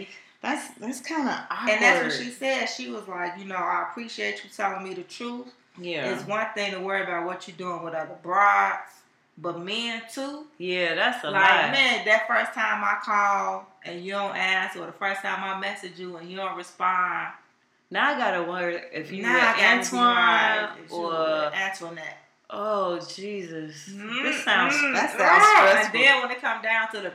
That's that's kind of awkward. And that's what she said. She was like, you know, I appreciate you telling me the truth. Yeah. It's one thing to worry about what you're doing with other broads, but men too. yeah, that's a like, lot. man, that first time I call and you don't answer, or the first time I message you and you don't respond, Now I gotta wonder if you now were I gotta be Antoine right. Or were Antoinette. oh Jesus, Mm, this sounds mm, that sounds ah, stressful. And then when it come down to the,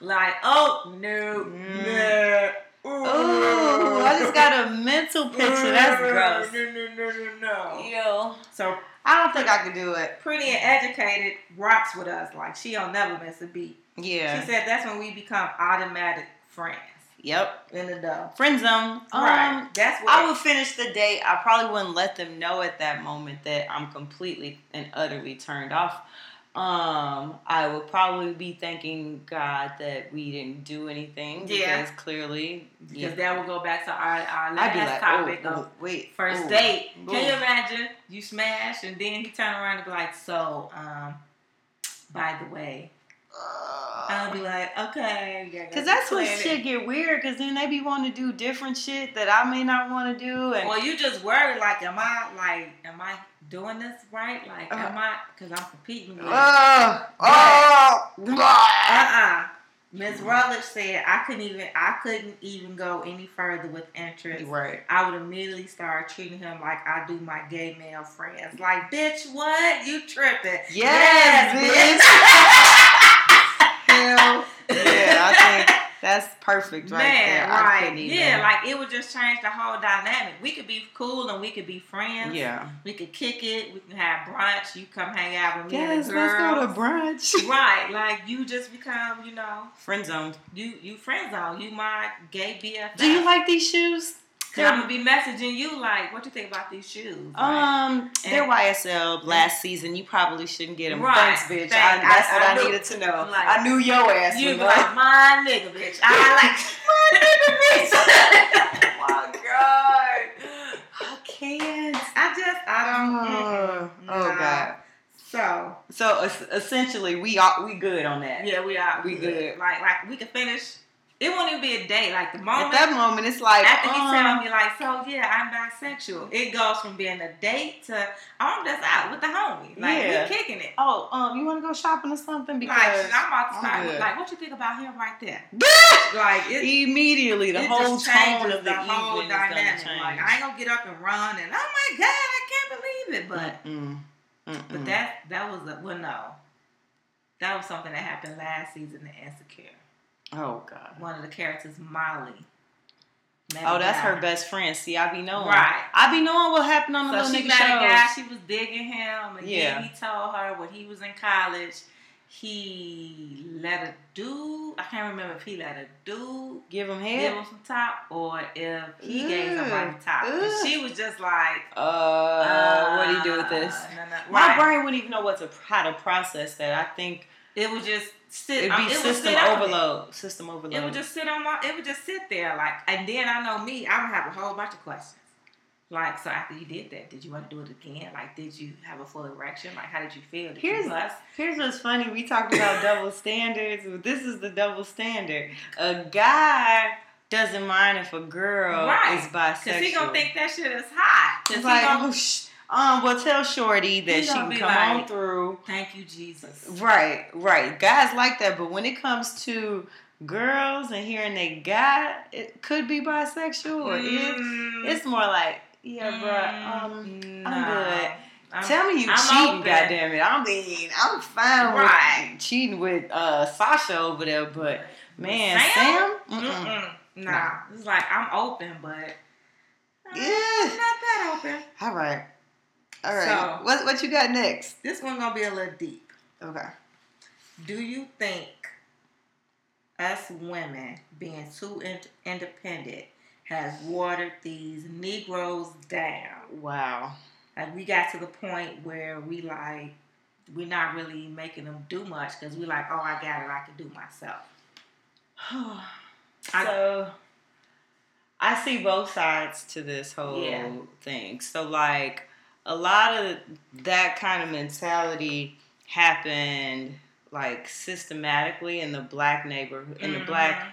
like, oh no, Mm. no. Ooh, I just got a mental picture. That's gross. No, no, no, no, no. Yo, So I don't think I could do it. pretty and educated rocks with us. Like she don't never miss a beat. Yeah. She said that's when we become automatic friends Yep. in the dough. Friend zone. right. Um, That's what I would finish the date. I probably wouldn't let them know at that moment that I'm completely and utterly turned off. Um, I would probably be thanking God that we didn't do anything Yeah. because clearly, because that will go back to our, our last like, topic oh, of oh, wait, first oh, date. oh. Can you imagine you smash and then he turn around and be like, so, um, by the way, I'll be like, okay, Cause that's when shit get weird. Cause then they be wanting to do different shit that I may not want to do, and Well, you just worry like, am I like, am I doing this right? Like, Uh. am I? Because I'm competing with. uh, oh, Uh-uh. Miss Rutledge said I couldn't even I couldn't even go any further with interest. right. I would immediately start treating him like I do my gay male friends. Like, bitch, what? You tripping? Yes, bitch. [laughs] Hell yeah, I think that's perfect right Man, there. I right. Yeah, like it would just change the whole dynamic. We could be cool and we could be friends. yeah. We could kick it. We can have brunch. You come hang out with me Yes, let's go to brunch. [laughs] Right, like you just become, you know, Friend zone. you you friend zone. You my gay BFF. Do you like these shoes? I'm gonna be messaging you like, what you think about these shoes? Um, they're And- YSL last season. You probably shouldn't get them. Right. Thanks, bitch. Thanks. I, that's I- what I I, knew- needed to know. Like- I knew your ass. you like, like, my nigga, bitch. I like my nigga, oh my god, I can't. I just I don't. Oh, mm-mm. oh Nah. god. So So es- essentially, we are we good on that. yeah, we are. We good. Like like we can finish it won't even be a date. Like the moment. At that moment, it's like after he um, tell me like, so yeah, I'm bisexual. It goes from being a date to oh, I'm just out with the homie. Like Yeah. we kicking it. Oh, um, you want to go shopping or something? Like Because I'm about to start. Like what you think about him right there? [laughs] Like it, immediately the it whole tone of the, the whole evening is gonna dynamic. Like I ain't gonna get up and run and oh my god, I can't believe it. But Mm-mm. Mm-mm. but that that was a well no. That was something that happened last season in Insecure. Oh god. One of the characters, Molly. met Oh, that's guy. her best friend. See, I be knowing. Right. I be knowing what happened on the So little nigga a guy. She was digging him, and Yeah. then he told her when he was in college, he let a dude. I can't remember if he let a dude Give him give head. him some top or if he gave somebody top. And she was just like, Uh, what do you do with this? uh, no, no. My Right. brain wouldn't even know what to how to process that. I think It was just sit. it'd um, be it would system sit on me. overload. System overload. It would just sit on my. It would just sit there like, and then I know me. I would have a whole bunch of questions. Like, so after you did that, did you want to do it again? Like, did you have a full erection? Like, how did you feel? Did Here's- you? Here's what's funny. We talked about [laughs] double standards. but This is the double standard. A guy doesn't mind if a girl Right. is bisexual. Cause he gonna think that shit is hot. Cause it's he like, gonna, oh, sh- um, well, tell Shorty that she can come on through. thank you, Jesus. Right, right. Guys like that, but when it comes to girls and hearing they got it could be bisexual or Mm, it's more like, yeah, bruh, um, mm, I'm good. I'm- Tell me you I'm cheating, goddamn it. I mean, I'm fine Right. with cheating with uh, Sasha over there, but man, Sam? Sam, Mm-mm. Mm-mm. Nah, it's like I'm open, but uh, Yeah. not that open. all right, all right. So- what what you got next? This one gonna be a little deep. Okay. Do you think us women being too in- independent has watered these Negroes down? Wow. Like we got to the point where we like we're not really making them do much because we like, oh, I got it, I can do myself. [sighs] So I see both sides to this whole Yeah. thing. So like a lot of that kind of mentality happened like systematically in the black neighborhood in the black Mhm.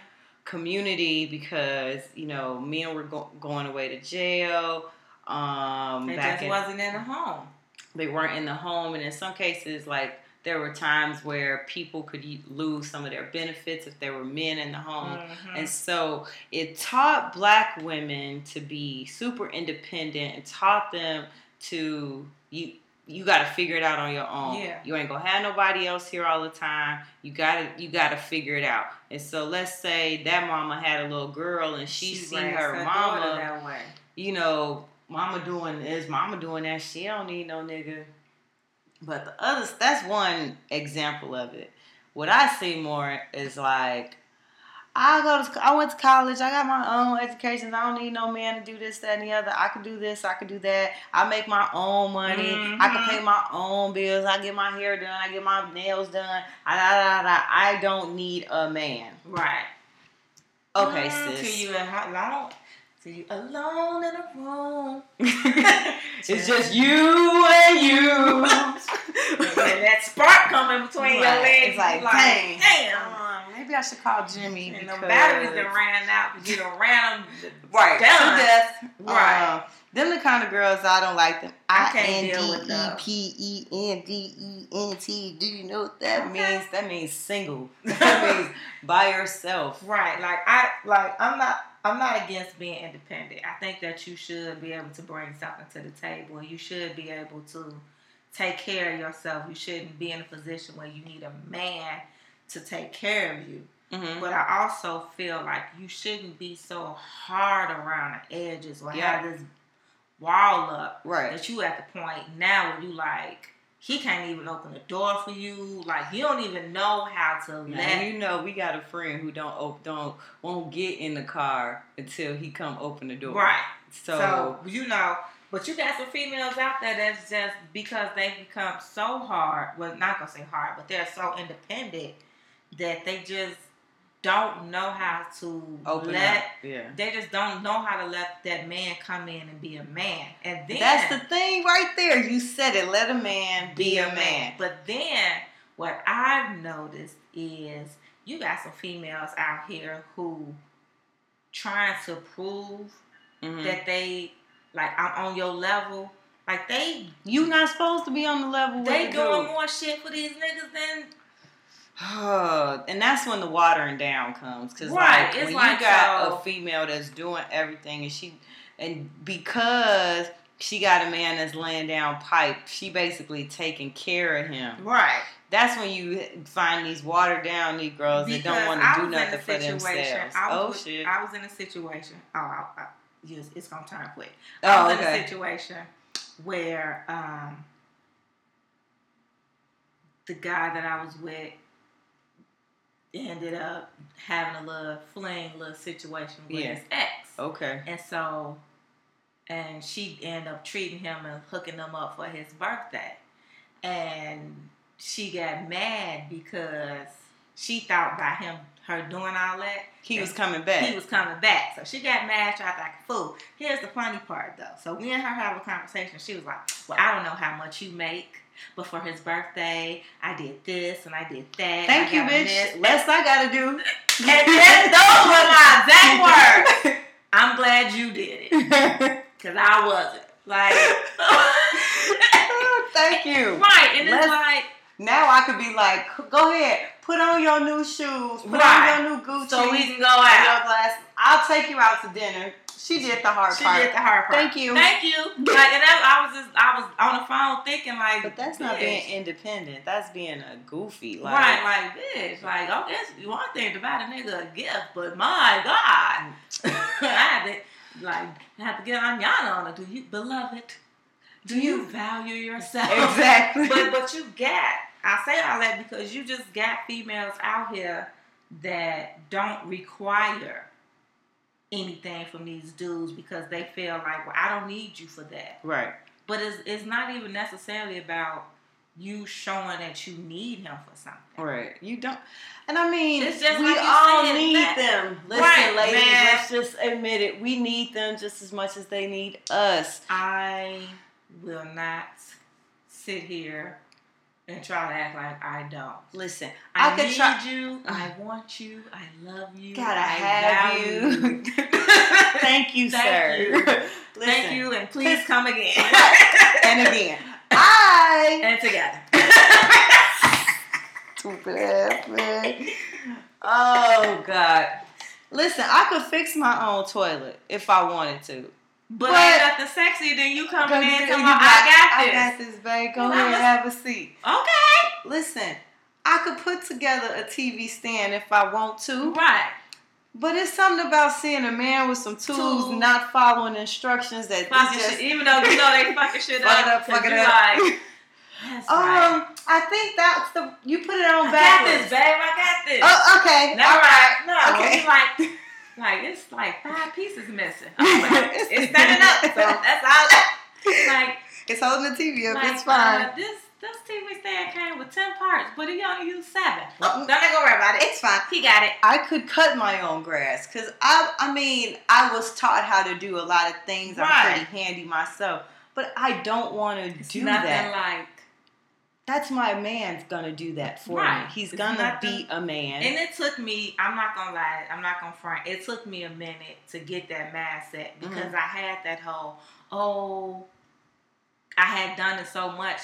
community because you know men were go- going away to jail um They back just in, wasn't in the home. they weren't in the home and in some cases like there were times where people could lose some of their benefits if there were men in the home Mhm. and so it taught black women to be super independent and taught them to you you got to figure it out on your own. Yeah. You ain't gonna have nobody else here all the time. You gotta you gotta figure it out. And so let's say that mama had a little girl and she, see raised her daughter mama, that way. you know, mama doing this, mama doing that. She don't need no nigga. But the others, that's one example of it. What I see more is like, I go to, I went to college. I got my own education. I don't need no man to do this, that, and the other. I can do this. I can do that. I make my own money. I can pay my own bills. I get my hair done. I get my nails done. I, da, da, da. I don't need a man. Right. Okay, Mm, sis. Till you alone. Till you alone in a room. [laughs] it's just you and you. [laughs] and that spark coming between your legs. It's like, dang. damn. Maybe I should call Jimmy And because the batteries done ran out because you done ran them. [laughs] right to death. Right. Um, them the kind of girls I don't like them. I I can't N D deal with E those. P E N D E N T. Do you know what that Okay. means? That means single. [laughs] [laughs] that means by yourself. Right. Like I like I'm not I'm not against being independent. I think that you should be able to bring something to the table. You should be able to take care of yourself. You shouldn't be in a position where you need a man to take care of you. Mm-hmm. But I also feel like you shouldn't be so hard around the edges or Yeah. have this wall up Right. that you at the point now where you like he can't even open the door for you. Like you don't even know how to Now, let you know we got a friend who don't op- don't won't get in the car until he come open the door. right. So, So, you know, but you got some females out there that's just because they become so hard. Well, not gonna say hard, but they're so independent that they just don't know how to open let. up. Yeah. They just don't know how to let that man come in and be a man. And then That's the thing right there. You said it. Let a man be a man. But then what I've noticed is you got some females out here who trying to prove Mhm. that they like I'm on your level. Like they you not supposed to be on the level. They doing more shit for these niggas than and that's when the watering down comes because Right, like it's when like, you got so- a female that's doing everything and she and because she got a man that's laying down pipe she basically taking care of him right. that's when you find these watered down negroes that don't want to do was in a nothing for themselves I was oh shit I was in a situation. Oh, I, I, yes, it's gonna turn quick. I oh was in a okay situation where um, the guy that I was with ended up having a little fling, little situation with Yeah. his ex, okay and so, and she ended up treating him and hooking him up for his birthday, and she got mad because she thought by him her doing all that he was coming back he was coming back. So she got mad, tried to act a fool. Here's the funny part though. So we and her have a conversation. She was like, Well, I don't know how much you make, but for his birthday, I did this and I did that. thank you bitch this." less i gotta do And then those were my exact words. I'm glad you did it. [laughs] Cause I wasn't. Like [laughs] thank you Right. And Let's- it's like Now I could be like, go ahead, put on your new shoes, put Right. on your new Gucci, so we can go out. your glasses. I'll take you out to dinner. She did the hard She part. did the hard part. Thank you. Thank you. Like, and that, I was just, I was on the phone thinking like, but that's not being independent. That's being a goofy. Like, right, like bitch, like I guess one thing to buy the nigga a gift, but my God, [laughs] I had to like I have to get on Yana on it. Do you, beloved? Do you value yourself? Exactly. but but you got. I say all that because you just got females out here that don't require anything from these dudes because they feel like, well, I don't need you for that. right. But it's it's not even necessarily about you showing that you need him for something. Right. You don't. And I mean, It's just we like all said, need that- them. Listen, Right, ladies, man. let's just admit it. We need them just as much as they need us. I will not sit here and try to act like I don't. Listen, I, I, could need try. you. I want you. I love you. Gotta I have value you. [laughs] Thank you, Thank sir. you. Listen, Thank you, and please come again. [laughs] And again, I. [laughs] and together. Stupid ass man. Oh God. Listen, I could fix my own toilet if I wanted to. But, But- nothing sexy than you coming in talking got- about, I got this. I got this, babe. Go ahead, have a seat. Okay. Listen, I could put together a TV stand if I want to, Right. but it's something about seeing a man with some tools Tools. not following instructions that Fucking it's shit. Even though you know they fucking shit [laughs] Fuck up. up, fuck it up. Like, [laughs] That's right. Um, I think that's the you put it on I got backwards. this, babe. I got this. Oh, okay. All right. No, Okay. like, [laughs] like it's like five pieces missing. [laughs] Like, it's standing up, so [laughs] that's all. Like, It's holding the TV up. like it's fine. Uh, this this TV stand came with ten parts, but he only used seven. Mm. Don't let go worry about it. it's fine. He got it. I could cut my own grass because I, I mean, I was taught how to do a lot of things. I'm pretty handy myself, but I don't want to do nothing that. like. That's my man's gonna do that for me. He's It's gonna be a man. And it took me. I'm not gonna lie. I'm not gonna front. It took me a minute to get that mindset because Mm-hmm. I had that whole oh. I had done it so much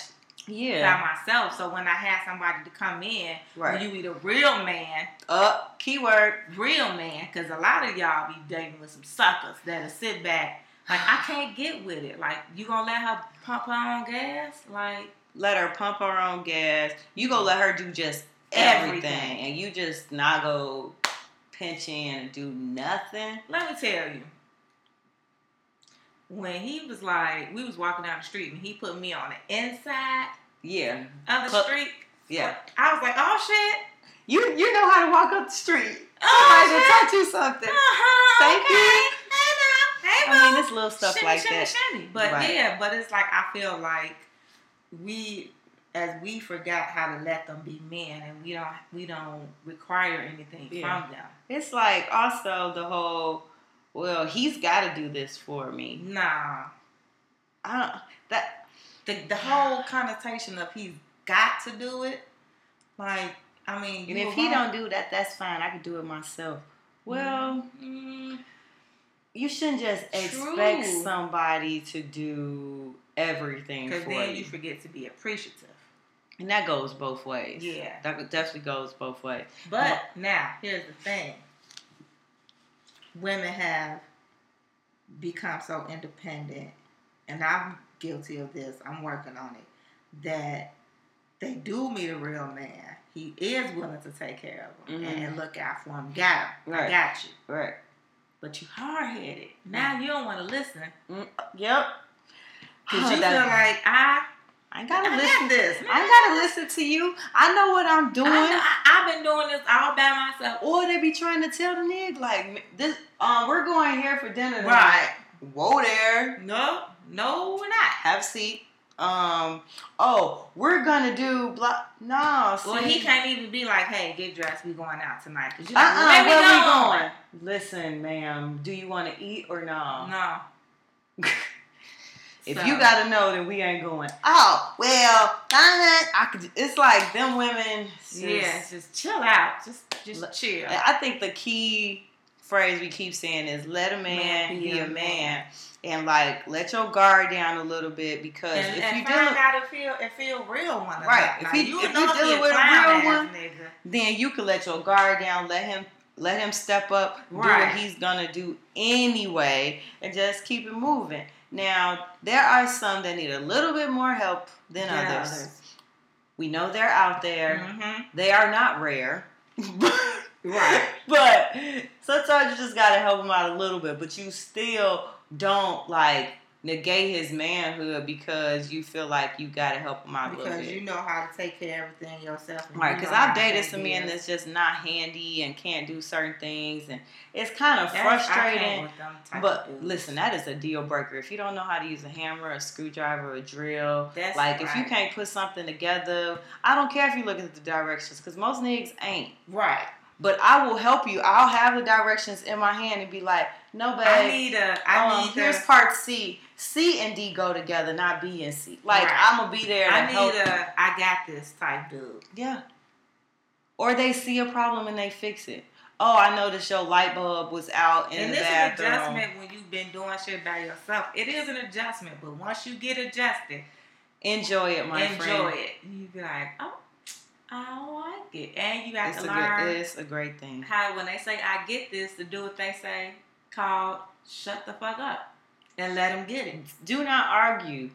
yeah, by myself. So when I had somebody to come in, right. you be the real man, Up, keyword. real man, because a lot of y'all be dating with some suckers that'll sit back. Like I can't get with it. Like you gonna let her pump her own gas? Like Let her pump her own gas. You go let her do just everything, Everything. and you just not go pinch in and do nothing. let me tell you, when he was like, we was walking down the street and he put me on the inside Yeah, of the Cl- street. yeah. I was like, oh shit. You you know how to walk up the street. Oh Somebody to taught you something. Uh-huh, Thank okay. you. Hey. Hey, I mean, it's little stuff shimmy, like shimmy, that. shimmy. But Right. yeah, but it's like I feel like we as we forgot how to let them be men and we don't we don't require anything Yeah. from them. It's like also the whole. Well, he's got to do this for me. Nah. I don't. That The the whole connotation of he's got to do it, like I mean, And if he don't do that, that's fine. I can do it myself. Well, Mm, you shouldn't just True. expect somebody to do everything Because then you. you forget to be appreciative. And that goes both ways. Yeah. That definitely goes both ways. But now, here's the thing women have become so independent, and I'm guilty of this, I'm working on it, that they do meet a real man. He is willing to take care of them Mhm. and look out for them. Got him. I got you. Right. But you hard headed. Now you don't want to listen Yep. Because you feel like I, I gotta got listen. this. I gotta listen to you. I know what I'm doing. I, I, I've been doing this all by myself. Or they be trying to tell the nigga like this. Um, we're going here for dinner tonight. Right. Whoa there. No, no, we're not. Have a seat. Um. Oh, we're gonna do blah. No. See. Well, he can't even be like, "Hey, get dressed. We going out tonight." Cause you Uh like, where, Where we we going? going? Listen, ma'am. Do you want to eat or no? No. [laughs] If So- you gotta know, then we ain't going. Oh well, I could. It's like them women. it's yeah, just- just chill out. Just, just chill. I think the key phrase we keep saying is let a man, Man be, a man. man. And like let your guard down a little bit because and, if and you find dealing, out if feel if feel real one. Right. If Like, you if know you if he dealing with a real one, nigga. then you can let your guard down. Let him let him step up, do what he's gonna do anyway, and just keep it moving. Now there are some that need a little bit more help than Yeah, others. We know they're out there. Mhm. They are not rare. [laughs] Right. But sometimes you just gotta help them out a little bit, but you still don't like negate his manhood because you feel like you gotta help him out Because you know how to take care of everything yourself. Right, you because know I've dated some men that's just not handy and can't do certain things, and it's kind of That's- frustrating. But listen, that is a deal breaker. If you don't know how to use a hammer, a screwdriver, a drill, That's like if you can't put something together, I don't care if you look at the directions, because most niggas ain't. right. But I will help you. I'll have the directions in my hand and be like, no, babe. I need a. I um, need here's a. part C. C and D go together, not B and C. Like Right. I'm gonna be there. I help need a. I got this type dude. Yeah. Or they see a problem and they fix it. Oh, I noticed your light bulb was out in and the this bathroom. is adjustment when you've been doing shit by yourself. It is an adjustment, but once you get adjusted, Enjoy it, my enjoy friend. Enjoy it. You be like, oh, I like it, and you have It's to learn good, it's a great thing. how when they say I get this to do what they say, called shut the fuck up and let them get it. Do not argue.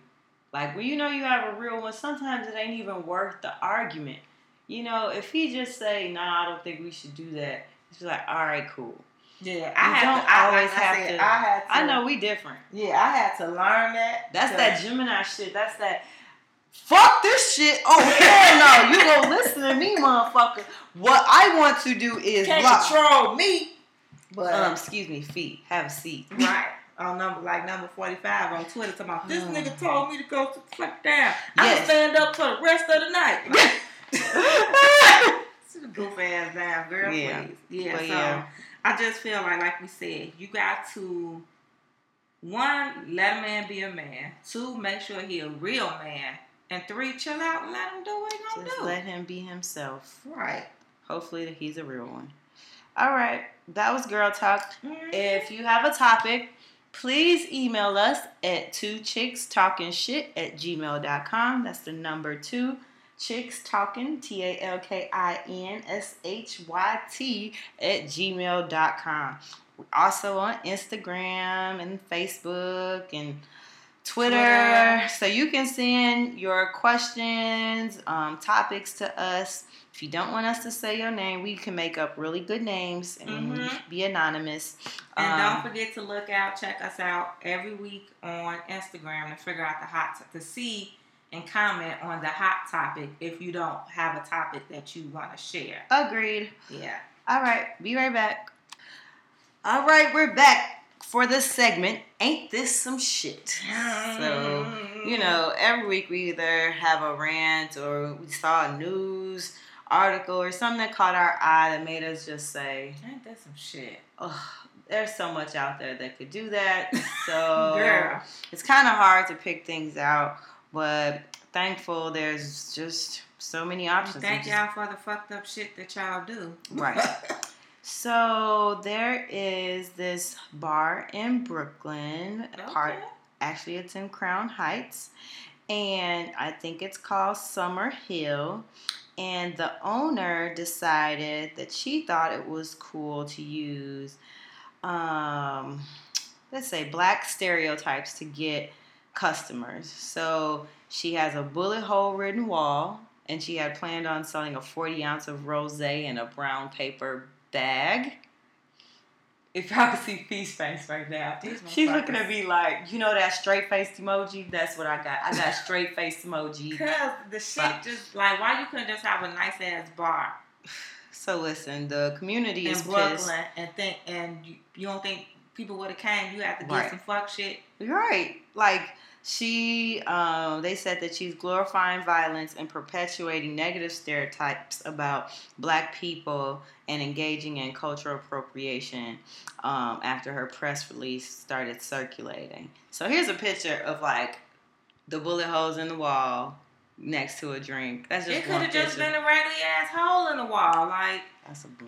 Like when you know you have a real one, sometimes it ain't even worth the argument. You know, if he just say, "Nah, I don't think we should do that," it's like, "All right, cool." Yeah, You I have don't to. Always I have said, to- I had to. I know we different. Yeah, I had to learn that. That's that Gemini shit. That's that. Fuck this shit. Oh hell no! You go listen to me, motherfucker. What I want to do is can't block. control me. But Um, excuse me, feet. Have a seat. right on number like number forty five on Twitter, talking about this Mm. nigga told me to go to the fuck down. I'm Yes. gonna stand up for the rest of the night. [laughs] [laughs] Goof ass down, girl. Yeah. Please. Yeah. But so yeah. I just feel like, like we said, you got to one let a man be a man. Two, make sure he a real man. And three, chill out and let him do what he gonna Just do. let him be himself. right. Hopefully, he's a real one. All right, that was girl talk. Mhm. If you have a topic, please email us at two chicks talking shit at gmail.com. That's the number two chicks talking T A L K I N S H Y T at gmail.com. We're also on Instagram and Facebook and Twitter, Twitter. so you can send your questions, um, topics to us. If you don't want us to say your name, we can make up really good names and Mhm. be anonymous. And Um, don't forget to look out, check us out every week on Instagram to figure out the hot to see and comment on the hot topic if you don't have a topic that you want to share. Agreed. Yeah. All right, be right back. All right, we're back for this segment. Ain't this some shit? So, you know, every week we either have a rant or we saw a news article or something that caught our eye that made us just say, ain't that some shit, oh, there's so much out there that could do that. [laughs] So, girl? it's kind of hard to pick things out, but thankful there's just so many options. Thank We y'all for the fucked up shit that y'all do. Right. [laughs] So there is this bar in Brooklyn. Part Okay. actually it's in Crown Heights, and I think it's called Summerhill. And the owner decided that she thought it was cool to use, um, let's say, black stereotypes to get customers. So she has a bullet hole ridden wall, and she had planned on selling a 40 ounce of rose in a brown paper bag. If y'all [laughs] can see Feast face right now, she's looking at me like, you know that straight faced emoji? That's what I got. I got [laughs] straight faced emoji. Cause the shit Right. just like why you couldn't just have a nice ass bar [sighs] So listen, the community in is Brooklyn pissed. and think and you, you don't think people would have came? You have to get Right. some fuck shit. Right. Like she um they said that she's glorifying violence and perpetuating negative stereotypes about black people and engaging in cultural appropriation um after her press release started circulating. So here's a picture of like the bullet holes in the wall next to a drink. That's just It could have just been a raggedy ass hole in the wall. Like That's a boo.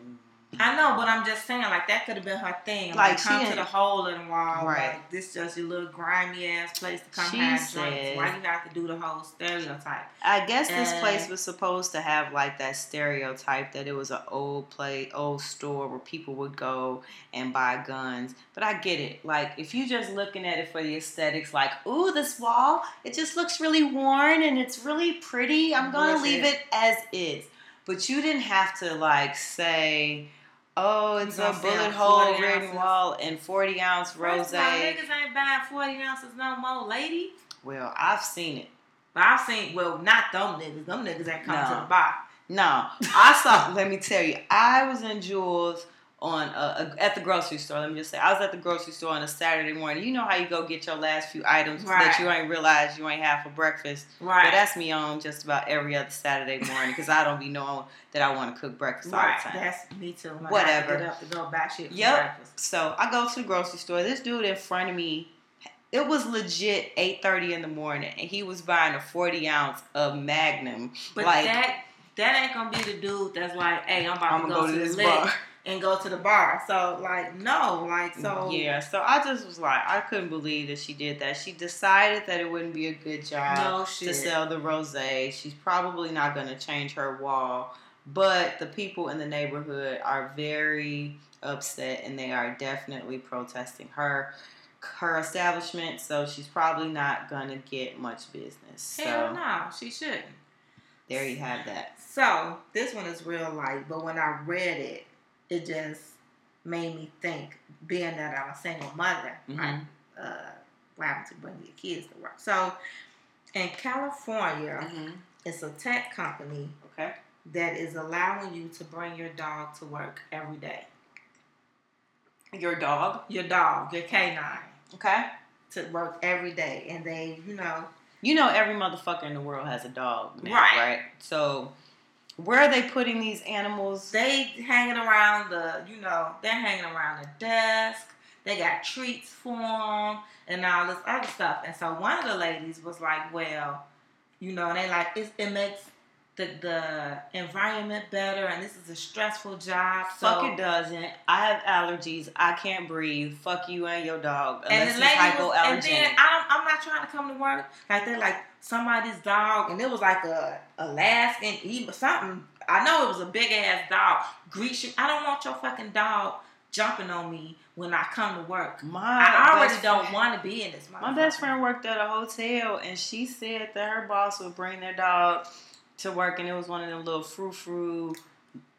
I know, but I'm just saying, like that could have been her thing. Like, Like, come to the hole in the wall. Right. Like this just your little grimy ass place to come She have said- drinks. Why you have to do the whole stereotype? I guess this place was supposed to have like that stereotype that it was an old play, old store where people would go and buy guns. But I get it. Like if you're just looking at it for the aesthetics, like ooh, this wall, it just looks really worn and it's really pretty. I'm gonna leave it as is. But you didn't have to like say. Oh, it's a bullet hole 40 ounces? wall and 40 ounce rose. First of all, niggas ain't buying forty ounces no more, lady. Well, I've seen it. But I've seen well, not them niggas. Them niggas ain't come to the bar. No, [laughs] I saw. let me tell you, I was in Jewel's on uh, at the grocery store. Let me just say, I was at the grocery store on a Saturday morning. You know how you go get your last few items that you ain't realize you ain't have for breakfast. Right. But that's me on just about every other Saturday morning because I don't be knowing that I want to cook breakfast all right. the time. That's me too. When Whatever. to get up to go buy shit for Yep. breakfast. So I go to the grocery store. This dude in front of me, it was legit eight thirty in the morning, and he was buying a forty ounce of Magnum. But like that that ain't gonna be the dude that's like, hey, I'm about I'm to go, go to, this bar. And go to the bar. So like, no, like so. yeah, so I just was like, I couldn't believe that she did that. She decided that it wouldn't be a good job No to sell the rosé. She's probably not going to change her wall, but the people in the neighborhood are very upset and they are definitely protesting her her establishment. So she's probably not going to get much business. Hell So no, she shouldn't. there you have that. So this one is real light, but when I read it, it just made me think. Being that I'm a single mother, Mhm. right? Uh, to bring your kids to work? So in California, Mm-hmm. it's a tech company Okay. that is allowing you to bring your dog to work every day. Your dog. Your dog, your canine, Okay. to work every day, and they, you know, You know every motherfucker in the world has a dog, now, Right. right? So where are they putting these animals? they hanging around the, you know, they're hanging around the desk. They got treats for them and all this other stuff. And so one of the ladies was like, "Well, you know," and they like it, it makes the the environment better, and this is a stressful job. So Fuck it doesn't. I have allergies. I can't breathe. Fuck you and your dog. And the lady was, and then I don't, I'm not trying to come to work like they're like somebody's dog, and it was like a Alaskan, even something. I know it was a big ass dog. You. I don't want your fucking dog jumping on me when I come to work. my I already don't want to be in this. My best friend worked at a hotel, and she said that her boss would bring their dog to work, and it was one of them little frou frou,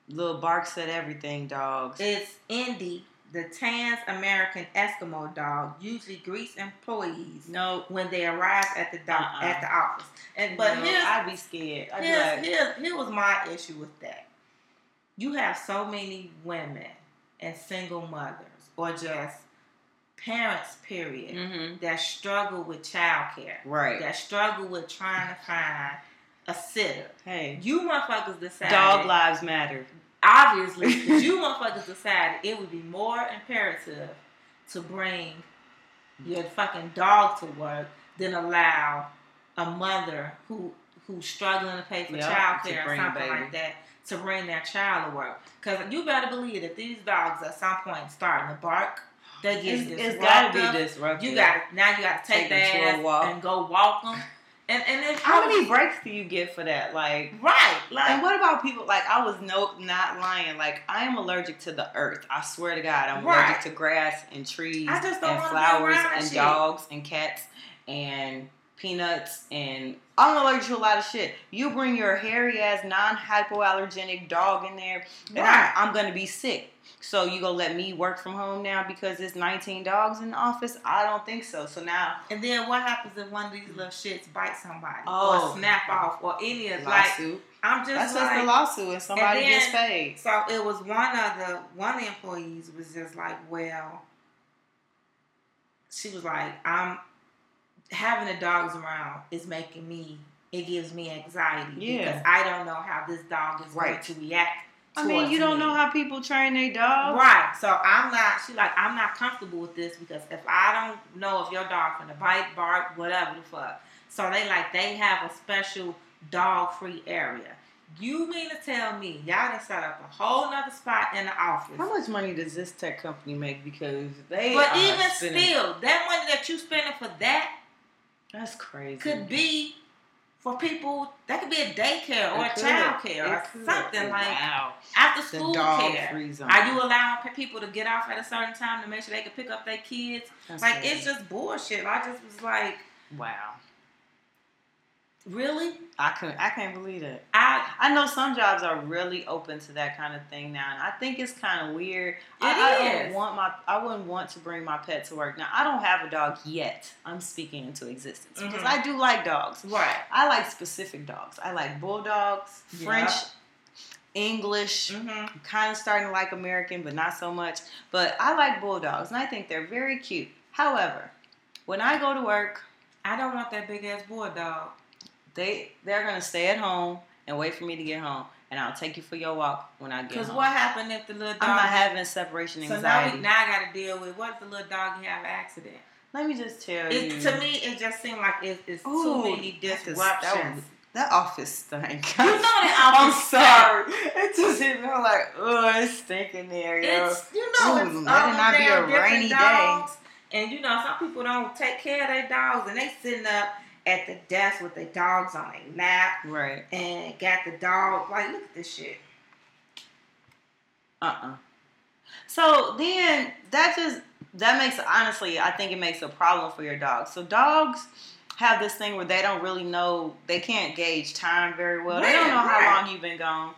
little barks at everything dogs. It's Indy, the Trans American Eskimo dog, usually greets employees no, when they arrive at the doc, Uh-uh. at the office. And but no, here's I'd be scared. I'd Here's, like, here was my issue with that. You have so many women and single mothers, or just parents, period, mm-hmm. that struggle with childcare, right. that struggle with trying to find a sitter. Hey, You motherfuckers decided, dog lives matter. obviously, [laughs] you motherfuckers decided it would be more imperative to bring your fucking dog to work than allow a mother who who's struggling to pay for Yep, child care or something like that to bring their child to work. Because you better believe that these dogs at some point starting to bark. They get It's, it's got to be disruptive. You got now. You got to take, Take them their for a ass walk. and go walk them. And and then How many breaks do you get for that? Like, Right, like and what about people? Like, I was no not lying. Like, I am allergic to the earth. I swear to God, I'm Right. allergic to grass and trees I just don't and flowers and shit. dogs and cats and peanuts and I'm allergic to a lot of shit. You bring your hairy ass non hypoallergenic dog in there, and Right. I'm, I'm gonna be sick. So you gonna let me work from home now because there's 19 dogs in the office? I don't think so. So now And then what happens if one of these little shits bites somebody Oh. or snap off or any of like. I'm just That's like just the lawsuit, and somebody then- gets paid. so it was one of the one of the employees was just like, well, she was like, I'm having the dogs around is making me it gives me anxiety Yeah. because I don't know how this dog is Right. going to react. I mean, you don't me. know how people train their dogs. Right. So I'm not. She like I'm not comfortable with this because if I don't know if your dog gonna bite, bark, whatever the fuck. So they like they have a special dog free area. You mean to tell me y'all done set up a whole nother spot in the office? How much money does this tech company make? Because they But even spending- still, that money that you spending for that that's crazy. could be for people. That could be a daycare or It a child care or could. something like wow. after school care. Are you allowing people to get off at a certain time to make sure they can pick up their kids? That's like crazy. it's just bullshit. I just was like, wow. Really? I couldn't. I can't believe it. I I know some jobs are really open to that kind of thing now, and I think it's kind of weird. I, It I don't want my. I wouldn't want to bring my pet to work. Now I don't have a dog yet. I'm speaking into existence because Mhm. I do like dogs. right. I like specific dogs. I like bulldogs. French, English. Mm-hmm. Kind of starting to like American, but not so much. But I like bulldogs, and I think they're very cute. However, when I go to work, I don't want that big ass bulldog. They they're gonna stay at home and wait for me to get home, and I'll take you for your walk when I get Because home. Because what happened if the little dog? I'm not having separation anxiety. so now, we, now I got to deal with what if the little dog have an accident? Let me just tell It, you. to me, it just seemed like it, it's Ooh, too many disruptions. that was- That office stank. You know that I'm office sorry. [laughs] It just hit me like, oh, it's stinking there, yo. It's you know Ooh, it's let it not be a rainy day. And you know some people don't take care of their dogs, and they sitting up at the desk with the dogs on a lap Right. and got the dog. Like look at this shit. Uh-uh. So then that just that makes honestly, I think it makes a problem for your dog. So dogs have this thing where they don't really know they can't gauge time very well. they don't know right. how long you've been gone.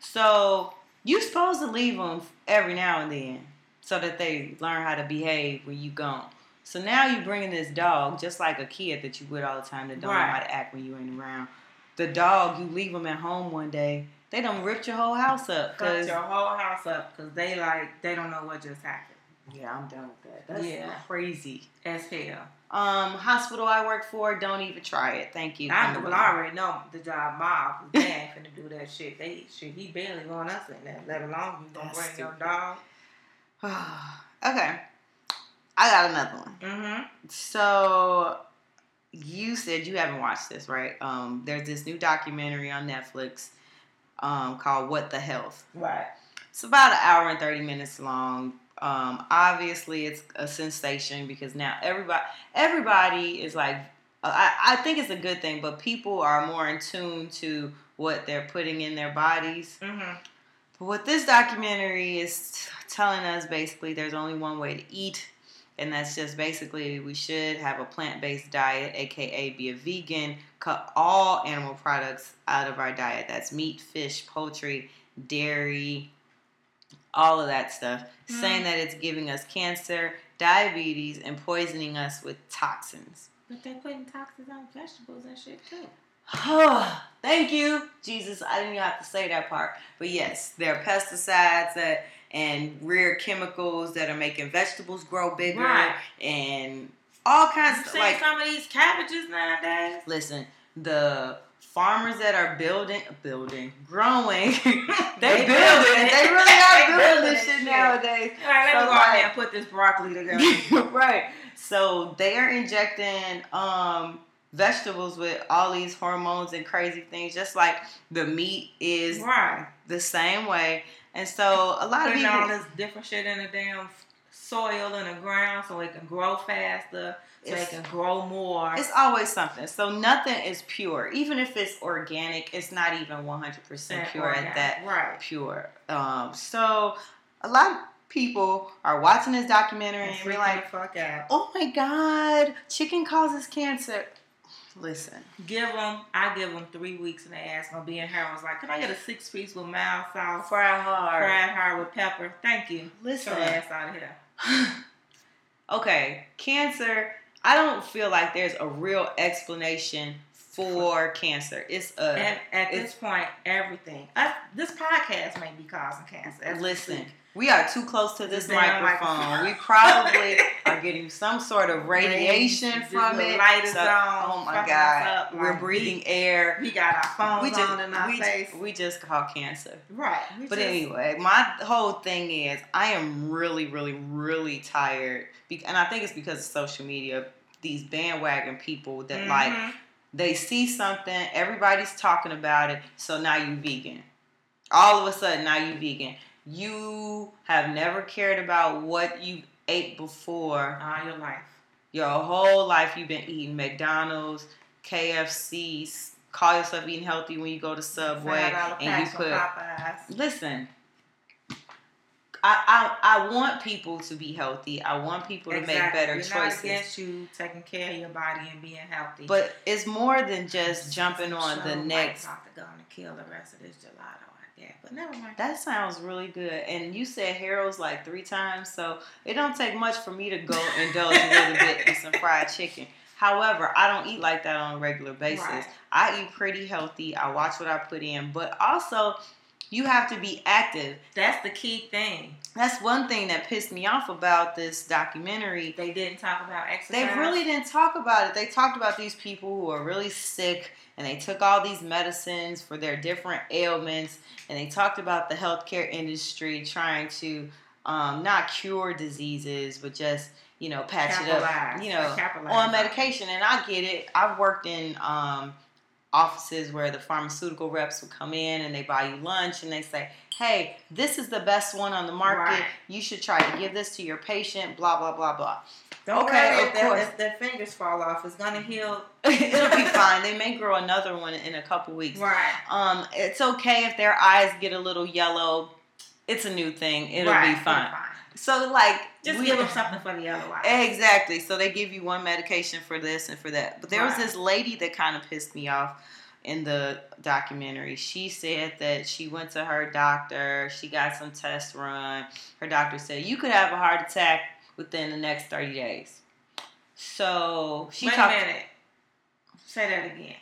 So you're supposed to leave them every now and then so that they learn how to behave when you gone. So now you're bringing this dog just like a kid that you with all the time that don't know how to act when you ain't around. The dog you leave them at home one day, they done ripped your whole house up Cut because your whole house up because they like they don't know what just happened. yeah, I'm done with that. That's Yeah. crazy. As hell. Um, hospital I work for, don't even try it. Thank you. I, well, I already know the job mob. They ain't finna do that shit. They shit. He barely going us in there. Let alone you gonna That's bring your dog. [sighs] okay. I got another one. Mm-hmm. So you said you haven't watched this, right? Um, there's this new documentary on Netflix um, called What the Health. Right. It's about an hour and 30 minutes long. Um, obviously, it's a sensation because now everybody everybody is like, I, I think it's a good thing, but people are more in tune to what they're putting in their bodies. Mm-hmm. But what this documentary is telling us basically, there's only one way to eat, and that's just basically we should have a plant based diet, aka be a vegan, cut all animal products out of our diet. That's meat, fish, poultry, dairy, all of that stuff. Mhm. Saying that it's giving us cancer, diabetes, and poisoning us with toxins. But they're putting toxins on vegetables and shit too. Oh [sighs] [sighs] thank you, Jesus. I didn't even have to say that part. But yes, there are pesticides that and rare chemicals that are making vegetables grow bigger Right. and all kinds You of like some of these cabbages nowadays? listen, the farmers that are building building, growing, [laughs] they, They building building they really are They building building this shit shit. nowadays. All right, let So me go there and put this broccoli together. [laughs] right. So they are injecting um vegetables with all these hormones and crazy things, just like the meat is Right. the same way. And so a lot of Putting people all this different shit in the damn soil in the ground so it can grow faster, so it can grow more. It's always something. So nothing is pure. Even if it's organic, it's not even 100% pure at that Right. pure. Um, so a lot of people are watching this documentary And and they're like, fuck out. oh my God, chicken causes cancer. Listen, Give them, I give them three weeks and they ass gonna be in here. I was like, can I get a six piece with mild sauce, fried hard. fried hard with pepper? Thank you. Listen. Get your ass out of here. [laughs] okay, cancer. I don't feel like there's a real explanation for cancer. It's a And at it's- this point, everything. Uh, this podcast may be causing cancer. Listen. We are too close to this microphone. microphone. We probably [laughs] are getting some sort of radiation This from it. light is So- on, oh my god, up, we're like, breathing air. We got our phones We just on in our we, face. we just call cancer. right. We But just- anyway, my whole thing is I am really, really, really tired, and I think it's because of social media. These bandwagon people that like Mhm. they see something, everybody's talking about it, so now you vegan. All of a sudden, now you vegan. You have never cared about what you ate before. all your life. Your whole life, you've been eating McDonald's, KFCs. Call yourself eating healthy when you go to Subway, and you put Popeyes. listen. I, I, I want people to be healthy. I want people to make better We're choices. Not against you taking care of your body and being healthy. But it's more than just jumping on the next. About to go and kill the rest of this gelato, But never mind. That sounds really good. And you said Harold's like three times, so it don't take much for me to go indulge a little bit in some fried [laughs] chicken. However, I don't eat like that on a regular basis. Right. I eat pretty healthy. I watch what I put in, but also you have to be active. That's the key thing. That's one thing that pissed me off about this documentary. They didn't talk about exercise. They really didn't talk about it. They talked about these people who are really sick and they took all these medicines for their different ailments and they talked about the healthcare industry trying to um, not cure diseases but just you know patch it up you know on medication and i get it i've worked in um, offices where the pharmaceutical reps would come in and they buy you lunch and they say hey this is the best one on the market Right. you should try to give this to your patient blah blah blah blah Don't Okay, worry of if, their, course. if their fingers fall off. It's gonna heal. [laughs] it'll be [laughs] fine they may grow another one in a couple weeks Right. um it's okay if their eyes get a little yellow it's a new thing it'll right. be fine so like Just we- give them something for the other one. Exactly. So they give you one medication for this and for that. But there was this lady that kind of pissed me off in the documentary. She said that she went to her doctor, she got some tests run. Her doctor said you could have a heart attack within the next 30 days. So she Wait talked a minute. Say that again.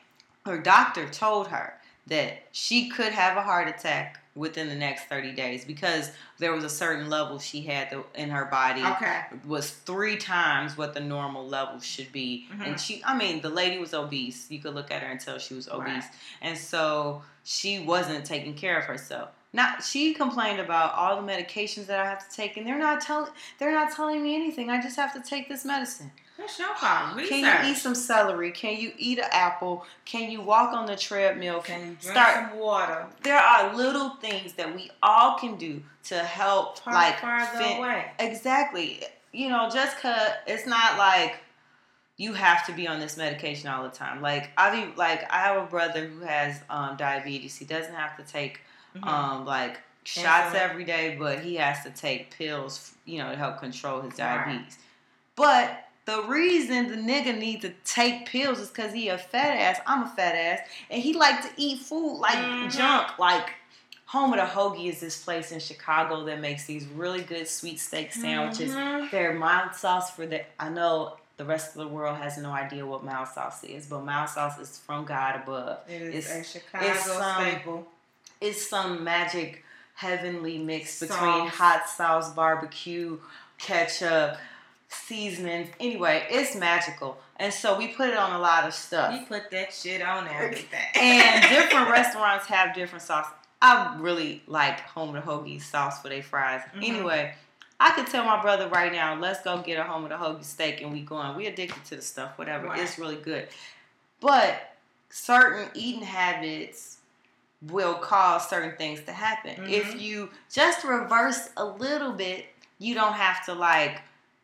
her doctor told her that she could have a heart attack within the next 30 days because there was a certain level she had to, in her body Okay. was three times what the normal level should be. Mhm. And she, I mean, the lady was obese. You could look at her and tell she was obese. Right. And so she wasn't taking care of herself. Not she complained about all the medications that I have to take, and they're not telling they're not telling me anything. I just have to take this medicine. That's your problem. Research. Can you eat some celery? Can you eat an apple? Can you walk on the treadmill? Can you drink Start- some water? There are little things that we all can do to help, Far, like farther fin- away. Exactly. You know, just cause it's not like you have to be on this medication all the time. Like I be like I have a brother who has um, diabetes. He doesn't have to take Mhm. um, like shots every day, but he has to take pills, you know, to help control his Right. diabetes. But the reason the nigga need to take pills is because he a fat ass. I'm a fat ass, and he like to eat food like Mhm. junk. Like home of the hoagie is this place in Chicago that makes these really good sweet steak sandwiches. Mhm. Their mild sauce for the I know the rest of the world has no idea what mild sauce is, but mild sauce is from God above. It is It's- a Chicago it's, um, staple. It's some magic heavenly mix between Sauce. hot sauce, barbecue, ketchup, seasonings. Anyway, it's magical. And so we put it on a lot of stuff. You put that shit on everything. [laughs] And different [laughs] restaurants have different sauce. I really like Home of the Hoagie sauce for their fries. Mhm. Anyway, I could tell my brother right now, let's go get a Home of the Hoagie steak and we going. We addicted to the stuff, whatever. Right. It's really good. but certain eating habits will cause certain things to happen. Mhm. If you just reverse a little bit, you don't have to like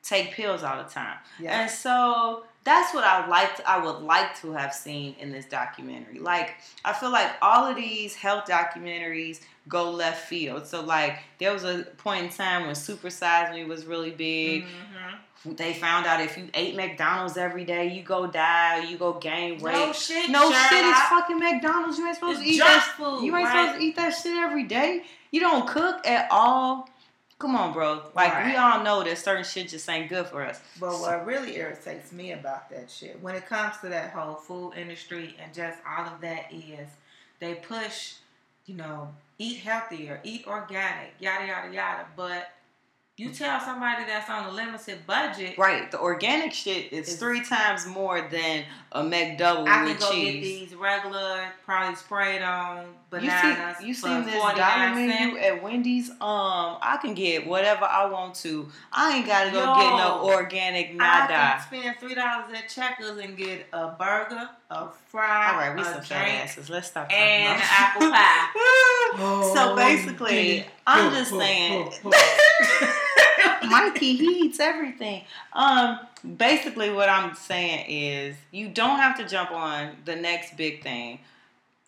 take pills all the time. Yeah. And so that's what I like. I would like to have seen in this documentary. Like I feel like all of these health documentaries go left field. So like there was a point in time when Super Size Me was really big. Mhm. They found out if you ate McDonald's every day, you go die, you go gain weight. No shit. No shit, it's fucking McDonald's. You ain't supposed It's to eat that. food. You ain't right? supposed to eat that shit every day. You don't cook at all. Come on, bro. Like we all know that certain shit just ain't good for us. But what really irritates me about that shit, when it comes to that whole food industry and just all of that, is they push, you know, eat healthier, eat organic, yada yada yada. But you mm. tell somebody that's on a limited budget, Right. The organic shit is It's- three times more than a McDouble I can go get these regular, probably sprayed on You bananas. see, you seen this 49 dollar menu at Wendy's? Um, I can get whatever I want to. I ain't gotta go get no organic organic I nada. can spend three dollars at Checkers and get a burger, a fry, All right, we some fat asses. Let's stop. talking and apple [laughs] pie. so basically, I'm just saying. [laughs] Mikey, he eats everything. Um, basically, what I'm saying is, you don't have to jump on the next big thing.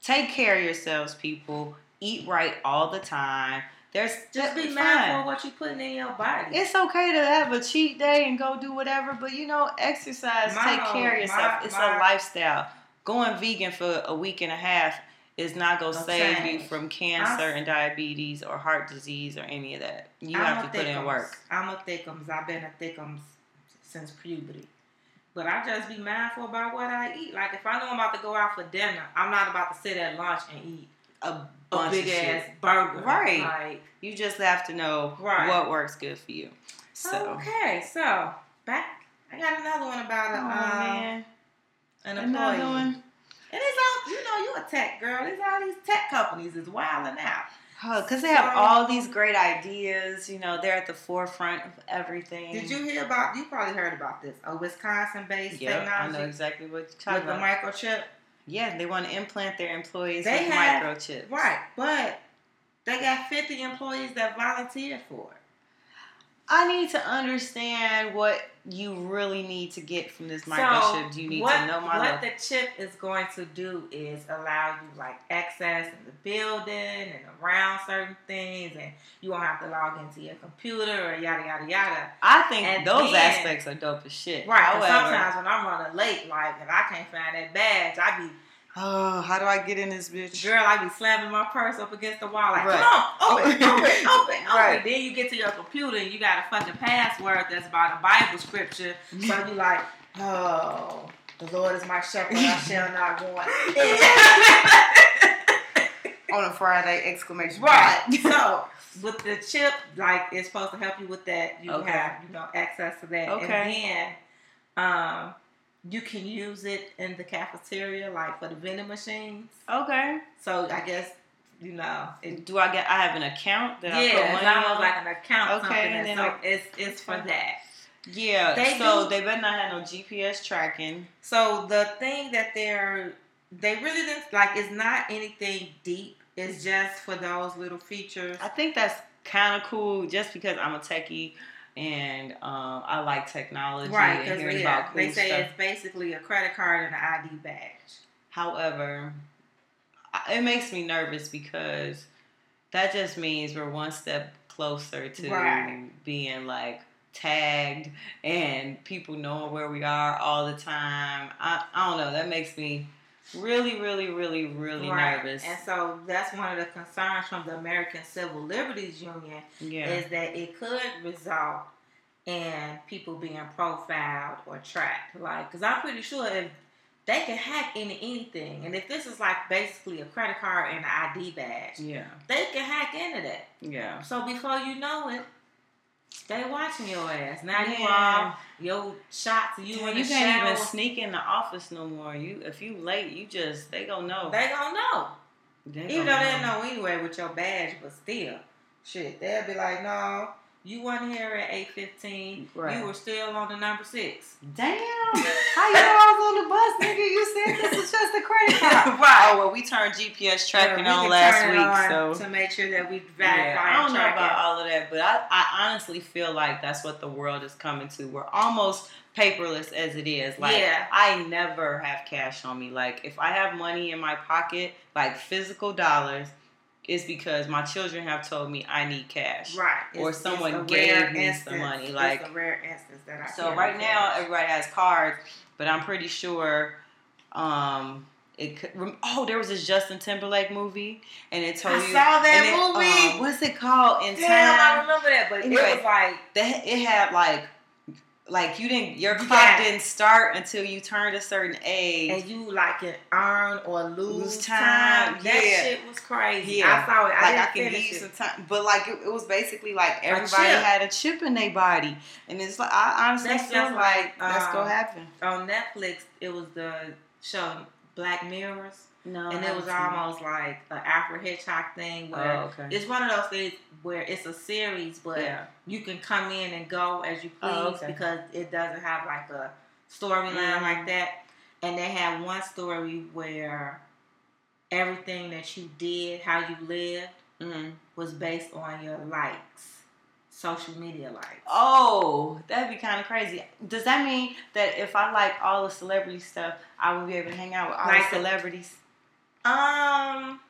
Take care of yourselves, people. Eat right all the time. There's Just be mindful of what you're putting in your body. It's okay to have a cheat day and go do whatever, but you know, exercise, My take care of yourself. my- it's my- a lifestyle. Going vegan for a week and a half is not gonna save change. you from cancer and diabetes or heart disease or any of that. You I'm have to put in work. I'm a thickums. I've been a thickums since puberty. But I just be mindful about what I eat. Like if I know I'm about to go out for dinner, I'm not about to sit at lunch and eat A a bunch big of shit. ass burger. Right. Like You just have to know Right. what works good for you. So, okay, so back. I got another one about oh a, um, man, an employee. another one. And it's all you know. You a tech girl. It's all these tech companies is wilding out. Because they have So- all these great ideas. You know, they're at the forefront of everything. Did you hear about? You probably heard about this. A Wisconsin-based Yeah, I know exactly what you're talking with talking the microchip. Yeah, they want to implant their employees They with have- microchips. Right, but they got 50 employees that volunteered for it. I need to understand what you really need to get from this microchip. Do you need what, to know my what life. the chip is going to do is allow you like access in the building and around certain things, and you won't have to log into your computer or yada yada yada. I think and those then- aspects are dope as shit. Right. However, sometimes when I'm running late, like if I can't find that badge, I be oh, how do I get in this bitch? girl, I be slamming my purse up against the wall, like Right. come on, open, [laughs] open, open, open. Right. Then you get to your computer and you got a fucking password that's about a Bible scripture. So you [laughs] like, oh, the Lord is my shepherd, I shall not want. [laughs] On a Friday, exclamation right. So with the chip, like it's supposed to help you with that. You Okay. have you know access to that. Okay. And then um, you can use it in the cafeteria, like for the vending machines. okay. So I guess you know it Do I get? I have an account that I put yeah, it's money almost on? like an account. Okay, and then so it's it's for that. yeah. They so do- they better not have no GPS tracking. So the thing that they're they really didn't like is not anything deep. It's just for those little features. I think that's kind of cool, just because I'm a techie and um, I like technology Right, and hearing yeah, about cool they say stuff. it's basically a credit card and an ID badge. However, it makes me nervous because that just means we're one step closer to Right. being like tagged and people knowing where we are all the time. I, I don't know. That makes me really, really, really, really Right. nervous. And so that's one of the concerns from the American Civil Liberties Union yeah. is that it could result in people being profiled or tracked. Like, because I'm pretty sure if they can hack into anything, and if this is like basically a credit card and an ID badge, yeah. they can hack into that. Yeah. So before you know it, they watching your ass. Now you Yeah. all your shots, you You, in you can't shower, even sneak in the office no more. You if you late, you just they gonna know. they gonna know. They Even though gonna they know anyway with your badge, but still, shit, they'll be like, no, You weren't here at eight fifteen. Right. You were still on the number six. Damn. How you know I was on the bus, nigga? You said this is just a credit [laughs] card. Right. Oh well, we turned GPS tracking Yeah, we on last turn week, on so to make sure that we verify. yeah, I don't know track about all of that, but I, I honestly feel like that's what the world is coming to. We're almost paperless as it is. Like Yeah. I never have cash on me. Like if I have money in my pocket, like physical dollars, it's because my children have told me I need cash. Right. Or It's- someone it's gave me some instance. money, It's like- a rare instance that I. So right now cash. everybody has cards, but I'm pretty sure um it could, oh there was this Justin Timberlake movie and it told I you saw that and it, movie. um, what's it called in Damn, I time remember that, but Anyway. it was like that it had like like you didn't your You clock got- didn't start until you turned a certain age. and you like can earn or lose, Lose time. time, That yeah. shit was crazy. Yeah. I saw it. I like I didn't can give you some time, but like it, it was basically like everybody chip. had a chip in their body, and it's like I honestly That's feel like, like, that's um, gonna happen. On Netflix, it was the show Black Mirrors, No, and it was almost like an Alfred Hitchcock thing Oh, okay. it's one of those things where it's a series, but yeah. you can come in and go as you please Oh, okay. because it doesn't have like a storyline Mhm. like that. And they had one story where everything that you did, how you lived, Mhm. was based on your likes, social media likes. Oh, that'd be kind of crazy. Does that mean that if I like all the celebrity stuff, I will be able to hang out with all Like the- celebrities? Um,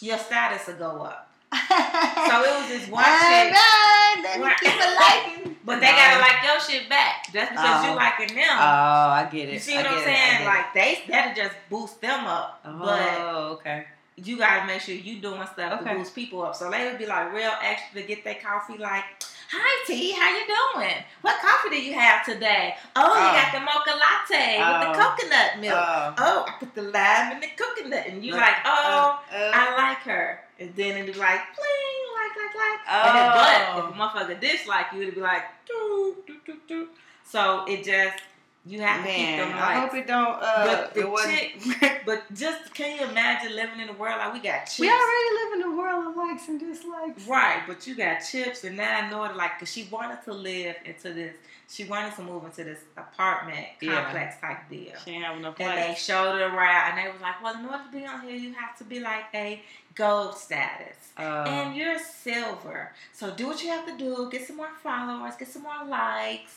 your status will go up. [laughs] so it was this one All chick- right, let me keep it [laughs] liking. But they gotta like your shit back. Just because Oh. you liking them. Oh, I get it. you see what I'm get it, I saying? Like they that'll just boost them up. But oh, okay. you gotta make sure you doing stuff Okay. to boost people up. So they would be like real extra to get their coffee like, Hi T, how you doing? What coffee do you have today? Oh, Oh. you got the mocha latte with the Oh. coconut milk. Oh. oh, I put the lime in the coconut. And you like, oh, Uh, uh, I like her. And then it'd be like, bling, like, like, like. And then, but if Oh. a motherfucker dislike you, it'd be like, doo, doo, doo, doo. So it just, you have to keep them Man. I hope it don't. Uh, But the it wasn't. chick- [laughs] But just can you imagine living in a world like we got chips? we already live in a world of likes and dislikes. Right, but you got chips, and now I know it like because she wanted to live into this. She wanted to move into this apartment Yeah. complex type deal. She ain't have enough And they showed her around, and they was like, "Well, in order to be on here, you have to be like a gold status, Uh, and you're silver. So do what you have to do. Get some more followers. Get some more likes.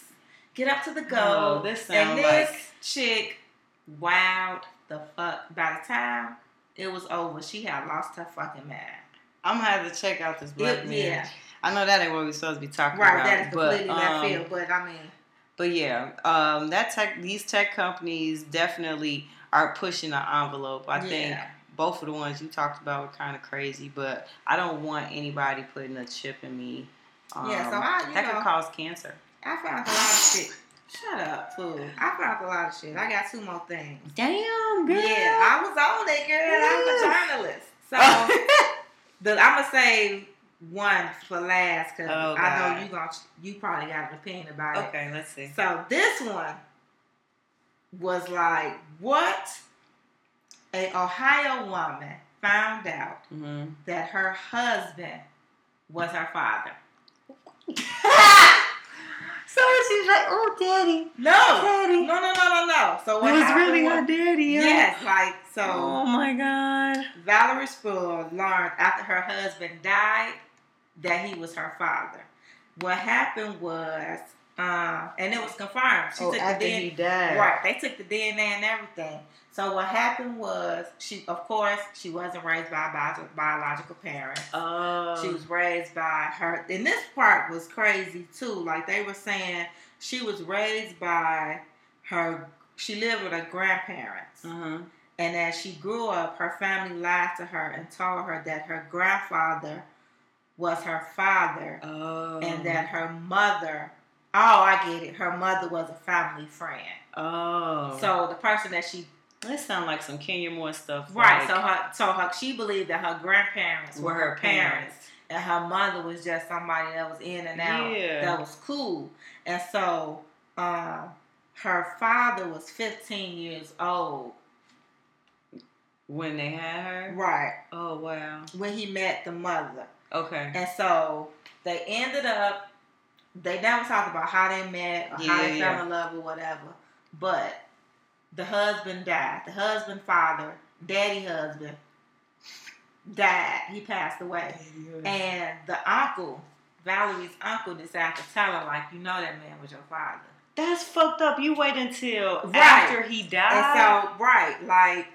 Get up to the oh, goal. this and this like. chick, wowed the fuck. By the time it was over, she had lost her fucking mind. I'm gonna have to check out this black man. yeah. I know that ain't what we're supposed to be talking Right, about. Right, that is completely but, left um, field. But I mean, But yeah, um, that tech, these tech companies definitely are pushing the envelope. I think both of the ones you talked about were kind of crazy, but I don't want anybody putting a chip in me. Um, Yeah, so I- you that know- could cause cancer. I found a lot of shit. Shut up, fool. I found a lot of shit. I got two more things. Damn, girl. Yeah, I was on it, girl. I'm a journalist. So [laughs] the, I'm gonna save one for last because Oh, I know you gonna you probably got an opinion about it. okay, let's see. So this one was like, what? A Ohio woman found out hmm that her husband was her father. [laughs] so she's like, "Oh, daddy, No, daddy." no, no, no, no, no. So It what was happened really was- her daddy. Yes, like so. Oh my god. Valerie Spruill learned after her husband died that he was her father. What happened was, um, and it was confirmed. She oh, took after the he died. Right, they took the DNA and everything. So what happened was, she, of course, she wasn't raised by a bio- biological parents. Oh. She was raised by her. And this part was crazy too. Like they were saying, she was raised by her. She lived with her grandparents. Uh-huh. And as she grew up, her family lied to her and told her that her grandfather was her father Oh. and that her mother, oh, I get it, her mother was a family friend. Oh. So the person that she, That sounds like some Kenya Moore stuff. right, like, so her, so her, she believed that her grandparents were her parents. and her mother was just somebody that was in and out Yeah. that was cool. And so um, her father was 15 years old, When they had her. right, Oh wow. when he met the mother. Okay. And so They ended up. They never talked about how they met or how they yeah. fell in love or whatever. But the husband died. The husband, father, daddy, husband died. He passed away. And the uncle, Valerie's uncle, decided to tell her, like, you know that man was your father. That's fucked up. You wait until Right. after he died. And so, right, like,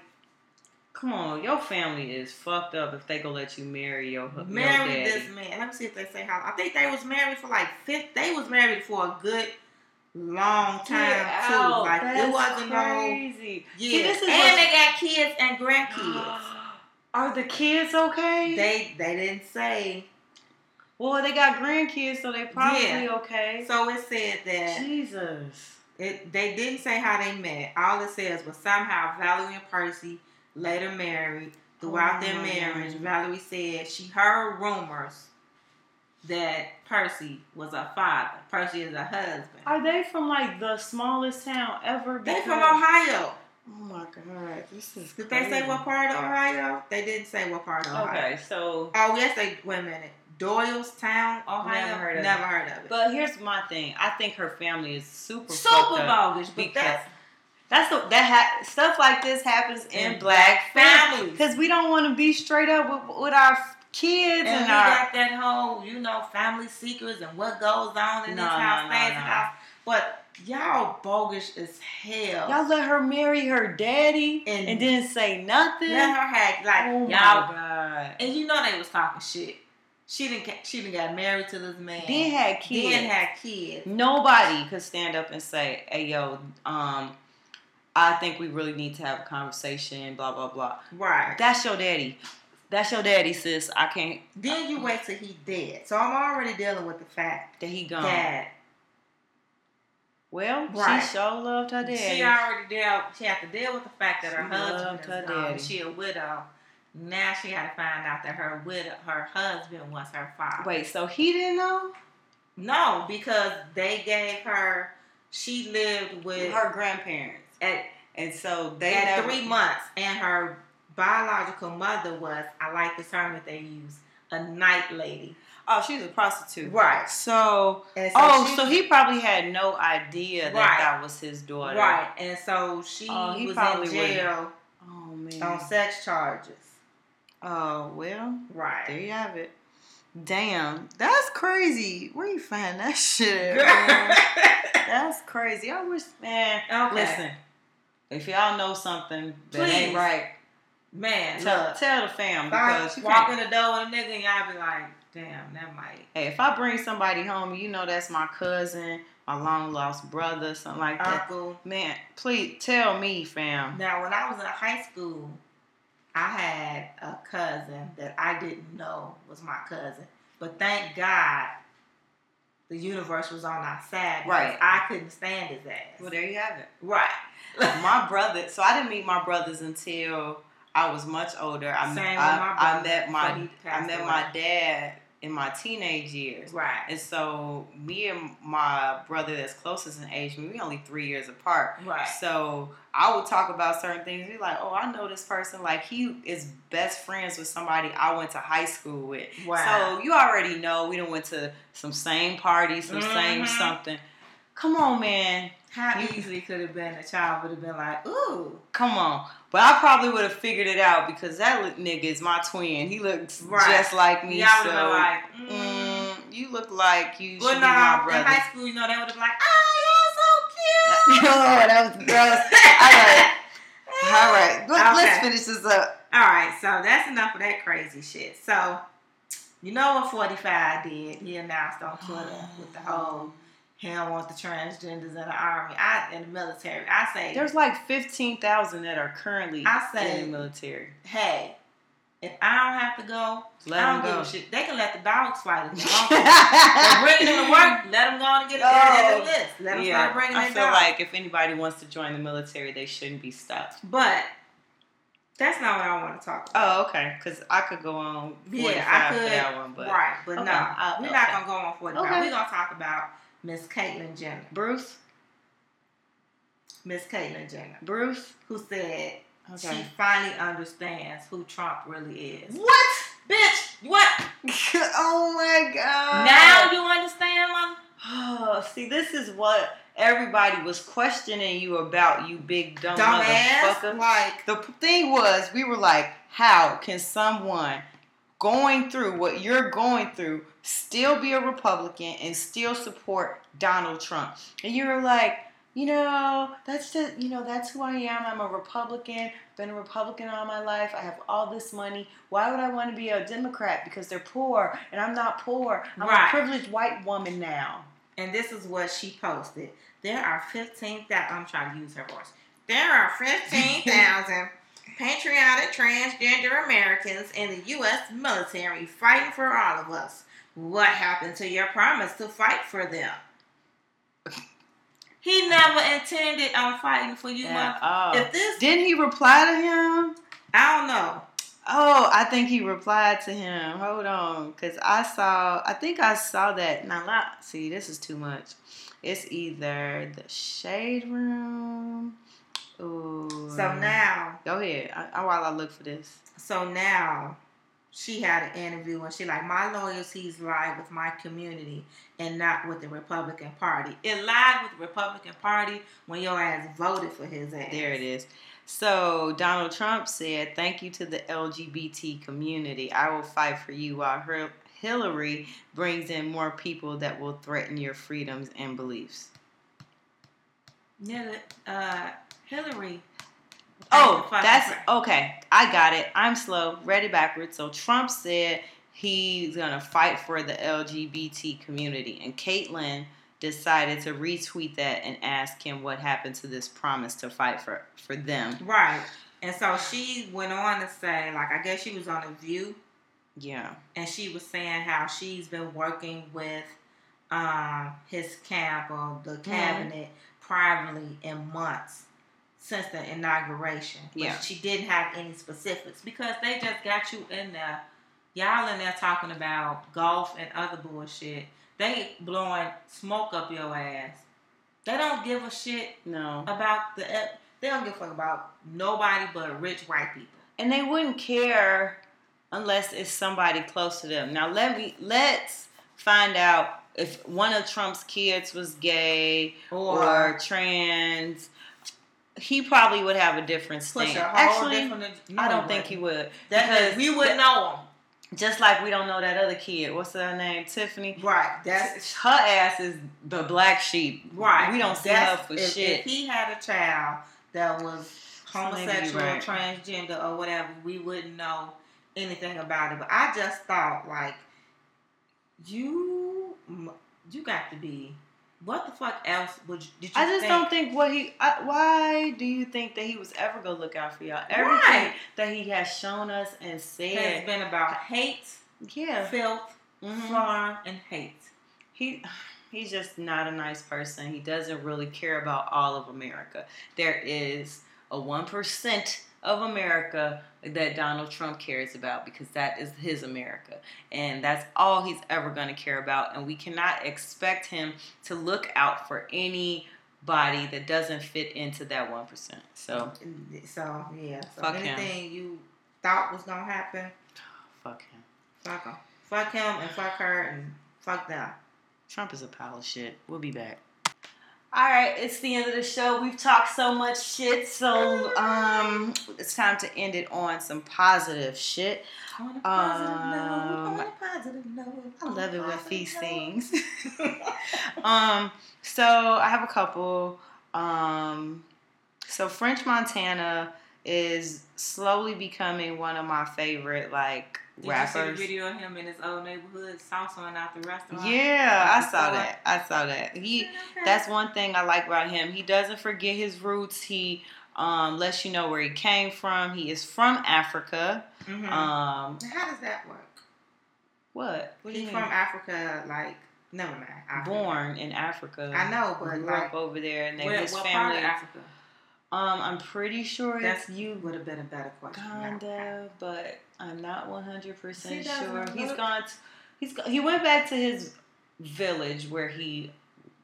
Come on, your family is fucked up if they gonna let you marry your hu- your this man. Let me see if they say how. I think they was married for like fifth. They was married for a good long time too. Like it wasn't no. crazy. Yeah, See, this is and they got kids and grandkids. [gasps] Are the kids okay? they they didn't say. well, they got grandkids, so they probably Yeah. okay. So it said that Jesus. it. They didn't say how they met. All it says was somehow Valerie and Percy later married. Throughout Oh their marriage, God. Valerie said she heard rumors that Percy was her father. Percy is her husband. Are they from like the smallest town ever? They from Ohio. Oh my god, this is. Did they say what part of Ohio? They didn't say what part of Ohio. Okay, so Oh yes, they wait a minute. Doylestown, Ohio. Never heard of Never it. heard of it. But here's my thing. I think her family is super Super bogus. But because that's that's the, that ha- stuff like this happens in, In black black families because we don't want to be straight up with, with our kids and and, we our. got that whole, you know, family secrets and what goes on in No, this house, no, no. the house. But y'all bogus as hell. Y'all let her marry her daddy and, And- didn't say nothing. let her have like oh y'all, god! and you know they was talking shit. She didn't. get- She didn't got married to this man. Then had kids. Then had kids. Nobody could stand up and say, "Hey, yo, um, I think we really need to have a conversation." Blah blah blah. Right. That's your daddy. That's your daddy, sis. I can't. Then you wait till he dead. So I'm already dealing with the fact That he gone. that Well, Right. she sure loved her daddy. she already dealt. She had to deal with the fact that her She husband loved is her gone. daddy. She a widow. Now she had to find out that her widow, her husband was her father. Wait, so he didn't know? No, because they gave her. She lived with Her grandparents. At And so they at never, three months, and her biological mother was. I like the term that they use. A night lady. Oh, she was a prostitute. Right. So, so oh, she- so he probably had no idea that Right. that was his daughter. Right, and so she Oh, was in jail Oh man. on sex charges. Oh well, Right. there you have it. Damn, that's crazy. Where you find that shit? At, [laughs] that's crazy. I wish, man. Okay. Listen, if y'all know something that ain't Please. right, Man, tell, look. tell the fam I because you walk in the door with a nigga and y'all be like, damn, that might. Hey, if I bring somebody home, you know that's my cousin, my long lost brother, something like that. Uncle. Man, please tell me, fam. Now, when I was in high school, I had a cousin that I didn't know was my cousin. But thank God the universe was on our side. Right. I couldn't stand his ass. Well, there you have it. right. [laughs] my brother. So I didn't meet my brothers until I was much older. I, Same I, with my I met my I met away. my dad in my teenage years. Right. And so me and my brother that's closest in age, we only three years apart. Right. So I would talk about certain things. Be like, oh, I know this person. Like he is best friends with somebody I went to high school with. Wow. So you already know we done went to some same parties, some same Mhm. something. Come on, man. How easily could have been a child would have been like, ooh. Come on. But I probably would have figured it out because that nigga is my twin. He looks Right. just like me. Y'all would so, been like, mm. mm, you look like you Well, should no, be my brother. in high school, you know, they would have been like, oh, you're so cute. [laughs] oh, that was gross. All right. All right. Let, Let's finish this up. All right, so that's enough of that crazy shit. So, you know what 45 did? He announced on Twitter with the whole, he don't want the transgenders in the army, I in the military. I say, There's like 15,000 that are currently I say- in the military. hey, if I don't have to go, Let I don't give go. a shit. They can let the dogs fight if they [laughs] want to. They're bringing them to work. Let them go and get Oh. the list. Let them yeah, start bringing I feel dogs. like if anybody wants to join the military, they shouldn't be stopped. but that's not what I want to talk about. Oh, okay. Because I could go on 45 Yeah, I for could. that one, but right, but Okay, no, I'll- we're okay. not gonna go on 45. Okay. We're gonna talk about Miss Caitlyn Jenner. Bruce, Miss Caitlyn Jenner, Bruce. who said she finally understands who Trump really is. What? Bitch, what? [laughs] oh my god! Now you understand, mother? [sighs] Oh, see, this is what everybody was questioning you about, you big dumb Dumbass. motherfucker. Like, The thing was, we were like, how can someone going through what you're going through still be a Republican and still support Donald Trump? And you were like, you know, that's just, you know, that's who I am. I'm a Republican. Been a Republican all my life. I have all this money. Why would I want to be a Democrat? Because they're poor, and I'm not poor. I'm Right. a privileged white woman now. and this is what she posted. There are 15,000, I'm trying to use her voice. There are 15,000 patriotic transgender Americans in the U.S. military fighting for all of us. What happened to your promise to fight for them? He never intended on fighting for you, Yeah, mother. oh. If this, Didn't he reply to him? I don't know. Oh, I think he replied to him. Hold on, cause I saw. I think I saw that. Now, not see. This is too much. It's either the shade room. Ooh. So now, go ahead. I, I, while I look for this. So now she had an interview and she like my loyalties lie with my community and not with the Republican Party. It lied with the Republican Party when your ass voted for his ass. There it is. So Donald Trump said, "Thank you to the LGBT community. I will fight for you while her." Hillary brings in more people that will threaten your freedoms and beliefs. Yeah, uh, Hillary. Oh, that's okay. I got it. I'm slow. Read it backwards. So Trump said he's gonna fight for the LGBT community, and Caitlyn decided to retweet that and ask him what happened to this promise to fight for for them. right. And so she went on to say, like, I guess she was on a View, Yeah. and she was saying how she's been working with um, his camp or the cabinet privately in months since the inauguration. Yeah. she didn't have any specifics because they just got you in there. Y'all in there talking about golf and other bullshit. They blowing smoke up your ass. They don't give a shit No. about the. They don't give a fuck about nobody but rich white people. And they wouldn't care unless it's somebody close to them. Now let me let's find out if one of Trump's kids was gay or, trans. He probably would have a different stance. Actually, different. no, I don't think he would. That because we would that- know him. Just like we don't know that other kid. What's her name? Tiffany. Right. That's her ass is the black sheep. right. We don't see her for if, shit. If he had a child that was homosexual, right. transgender, or whatever, we wouldn't know anything about it. But I just thought, like, you, you got to be. What the fuck else would you, did you I just think? don't think what he. I, why do you think that he was ever gonna look out for y'all? Everything Right. that he has shown us and said has been about hate, yeah, filth, mhm. farm, and hate. he he's just not a nice person. He doesn't really care about all of America. There is a one percent of America that Donald Trump cares about because that is his America, and that's all he's ever going to care about. And we cannot expect him to look out for anybody that doesn't fit into that one percent. So So yeah. So Fuck him. anything you thought was gonna happen, fuck him. fuck him. Fuck him and fuck her and fuck them. Trump is a pile of shit. We'll be back. All right, it's the end of the show. We've talked so much shit, so um, it's time to end it on some positive shit. On a positive note, Um, on a positive note. I love it when Fee sings. [laughs] um, so I have a couple. Um, so French Montana is slowly becoming one of my favorite like Did rappers. you see the video of him in his old neighborhood salsaing out the restaurant? Yeah, I saw that. I saw that. He that's one thing I like about him. He doesn't forget his roots. He um, lets you know where he came from. He is from Africa. Mhm. Um, How does that work? what? What He's from? Africa, like never mind. Africa. Born in Africa. I know, but grew like, up over there, and then where, his what part family. of Africa? Um, I'm pretty sure That's you would have been a better question. Kinda, but I'm not 100 percent sure. He's gone. To, he's go- he went back to his village where he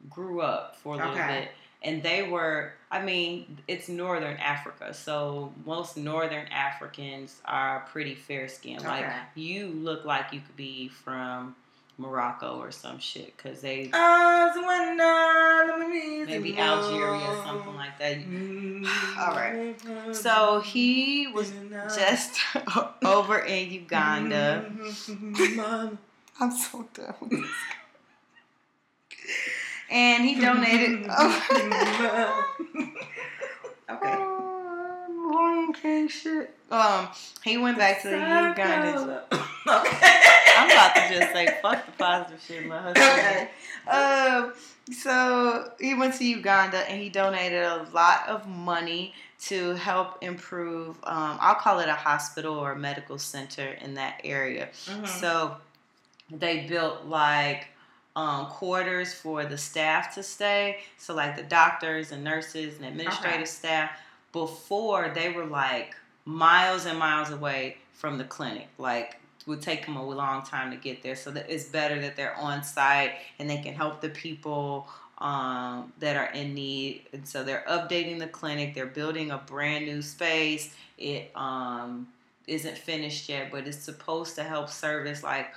grew up for a little Okay. bit, and they were I mean, it's northern Africa, so most northern Africans are pretty fair skinned. Like you look like you could be from Morocco or some shit, cause they so when, let me maybe Algeria or something like that. Mm-hmm. [sighs] All right. So he was just [laughs] over in Uganda. Mm-hmm. [laughs] I'm so done. with this. And he donated. [laughs] okay. Um, Lion King shit. Um, he went back to Uganda. okay. I'm about to just say fuck the positive shit, my husband. Okay. Um, so he went to Uganda and he donated a lot of money to help improve. Um, I'll call it a hospital or a medical center in that area. Mhm. So they built like um, quarters for the staff to stay. So like the doctors and nurses and administrative Okay. staff. Before they were like miles and miles away from the clinic. Like would take them a long time to get there. So that it's better that they're on site and they can help the people um, that are in need. And so they're updating the clinic. They're building a brand new space. It um, isn't finished yet, but it's supposed to help service like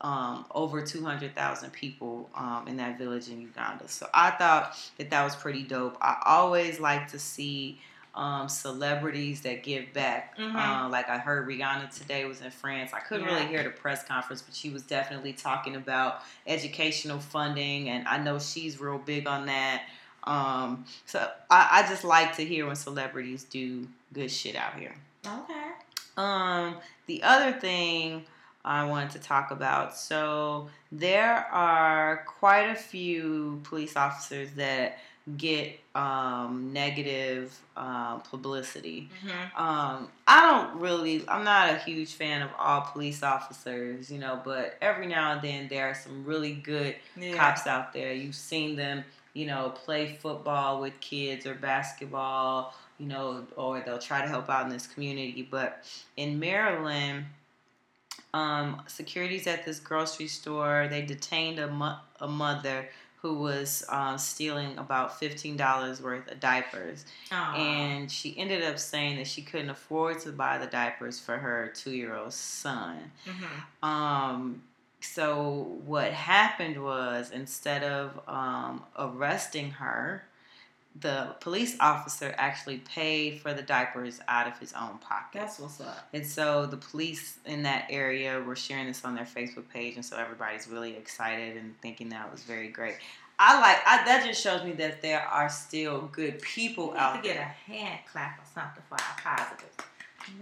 um, over 200,000 people um, in that village in Uganda. So I thought that that was pretty dope. I always like to see um, celebrities that give back. Mhm. Uh, like I heard Rihanna today was in France. I couldn't Yeah. really hear the press conference, but she was definitely talking about educational funding, and I know she's real big on that. Um, so I, I just like to hear when celebrities do good shit out here. Okay. Um, the other thing I wanted to talk about. So there are quite a few police officers that get um, negative um, publicity. Mm-hmm. Um, I don't really, I'm not a huge fan of all police officers, you know, but every now and then there are some really good Yeah. cops out there. You've seen them, you know, play football with kids or basketball, you know, or they'll try to help out in this community. But in Maryland, um, securities at this grocery store, they detained a, mo- a mother who was uh, stealing about $15 worth of diapers. Aw. And she ended up saying that she couldn't afford to buy the diapers for her two year old son. Mhm. Um, so what happened was instead of um, arresting her, the police officer actually paid for the diapers out of his own pocket. That's what's up. and so the police in that area were sharing this on their Facebook page, and so everybody's really excited and thinking that was very great. I like I, that. Just shows me that there are still good people We out to get there. a hand clap or something for our positives.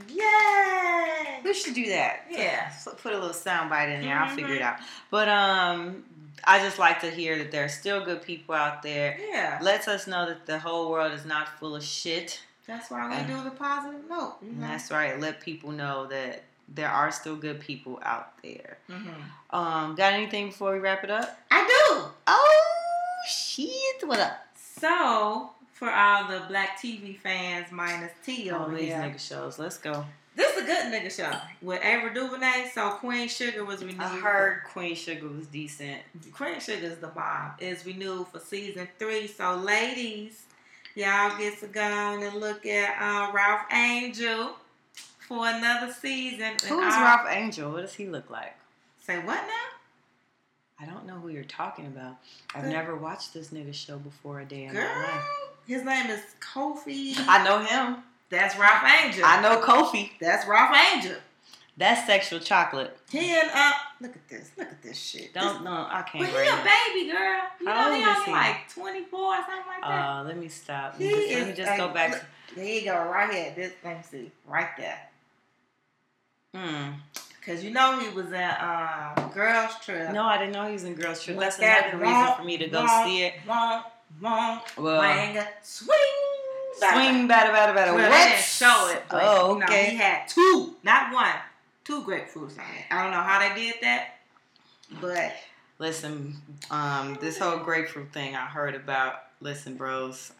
Yay! We should do that. Yeah. So put a little sound bite in there. I'll figure it Mhm. out. But um, I just like to hear that there are still good people out there. Yeah. Lets us know that the whole world is not full of shit. That's why we Uh, do the positive note. And that's right. Let people know that there are still good people out there. Mhm. Um, got anything before we wrap it up? I do. Oh shit! What up? So, for all the black TV fans minus T All these nigga shows. Let's go. This is a good nigga show with Ava DuVernay. So Queen Sugar was renewed. I heard Queen Sugar was decent. Queen Sugar is the bomb. Is renewed for season three. So ladies, y'all get to go on and look at uh, Ralph Angel for another season. Who is all- Ralph Angel? What does he look like? Say what now? I don't know who you're talking about. I've never watched this nigga show before a day in Girl, my life. his name is Kofi. I know him. That's Ralph Angel. I know Kofi. That's Ralph Angel. That's sexual chocolate. He and uh, look at this, look at this shit. Don't no, I can't but he a baby girl. You How know he only like twenty four or something like that. Uh, let me stop. Let he me just, let me just a- go back. look, there you go, right here. This let me see, right there. To, mm. Cause you know he was in um, Girls Trip. No, I didn't know he was in Girls Trip. That's that another reason for me to go see it. Wonk, Well, swing, swing, batter, batter, batter. Well, what? didn't show it. But, oh, you know, okay. he had two, not one, two grapefruits on it. I don't know how they did that, but Listen, um, this whole grapefruit thing I heard about. Listen, bros.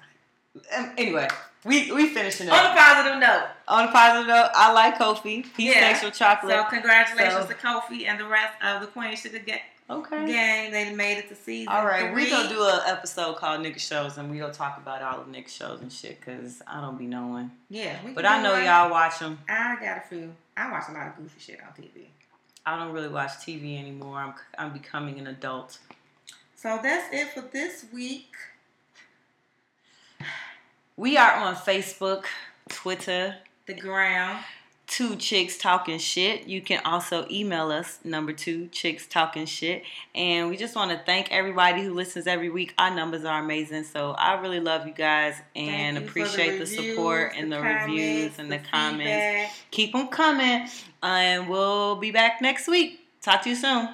Um, anyway, we we finishing on up. a positive note. On a positive note, I like Kofi. He's Yeah. sexual chocolate. So congratulations So- to Kofi and the rest of the Queen Sugar Ga- Okay. gang. They made it to season. All right, we three. gonna do an episode called Nigga Shows, and we gonna talk about all the nigga shows and shit, cause I don't be knowing. Yeah, we But I know one. y'all watch them. I got a few. I watch a lot of goofy shit on TV. I don't really watch TV anymore. I'm I'm becoming an adult. So that's it for this week. We are on Facebook, Twitter, The ground. Two chicks talking shit. You can also email us number two chicks talking shit. And we just want to thank everybody who listens every week. Our numbers are amazing, so I really love you guys and you appreciate the, reviews, support and the, reviews comments, and the, the comments. Keep them coming, and we'll be back next week. Talk to you soon.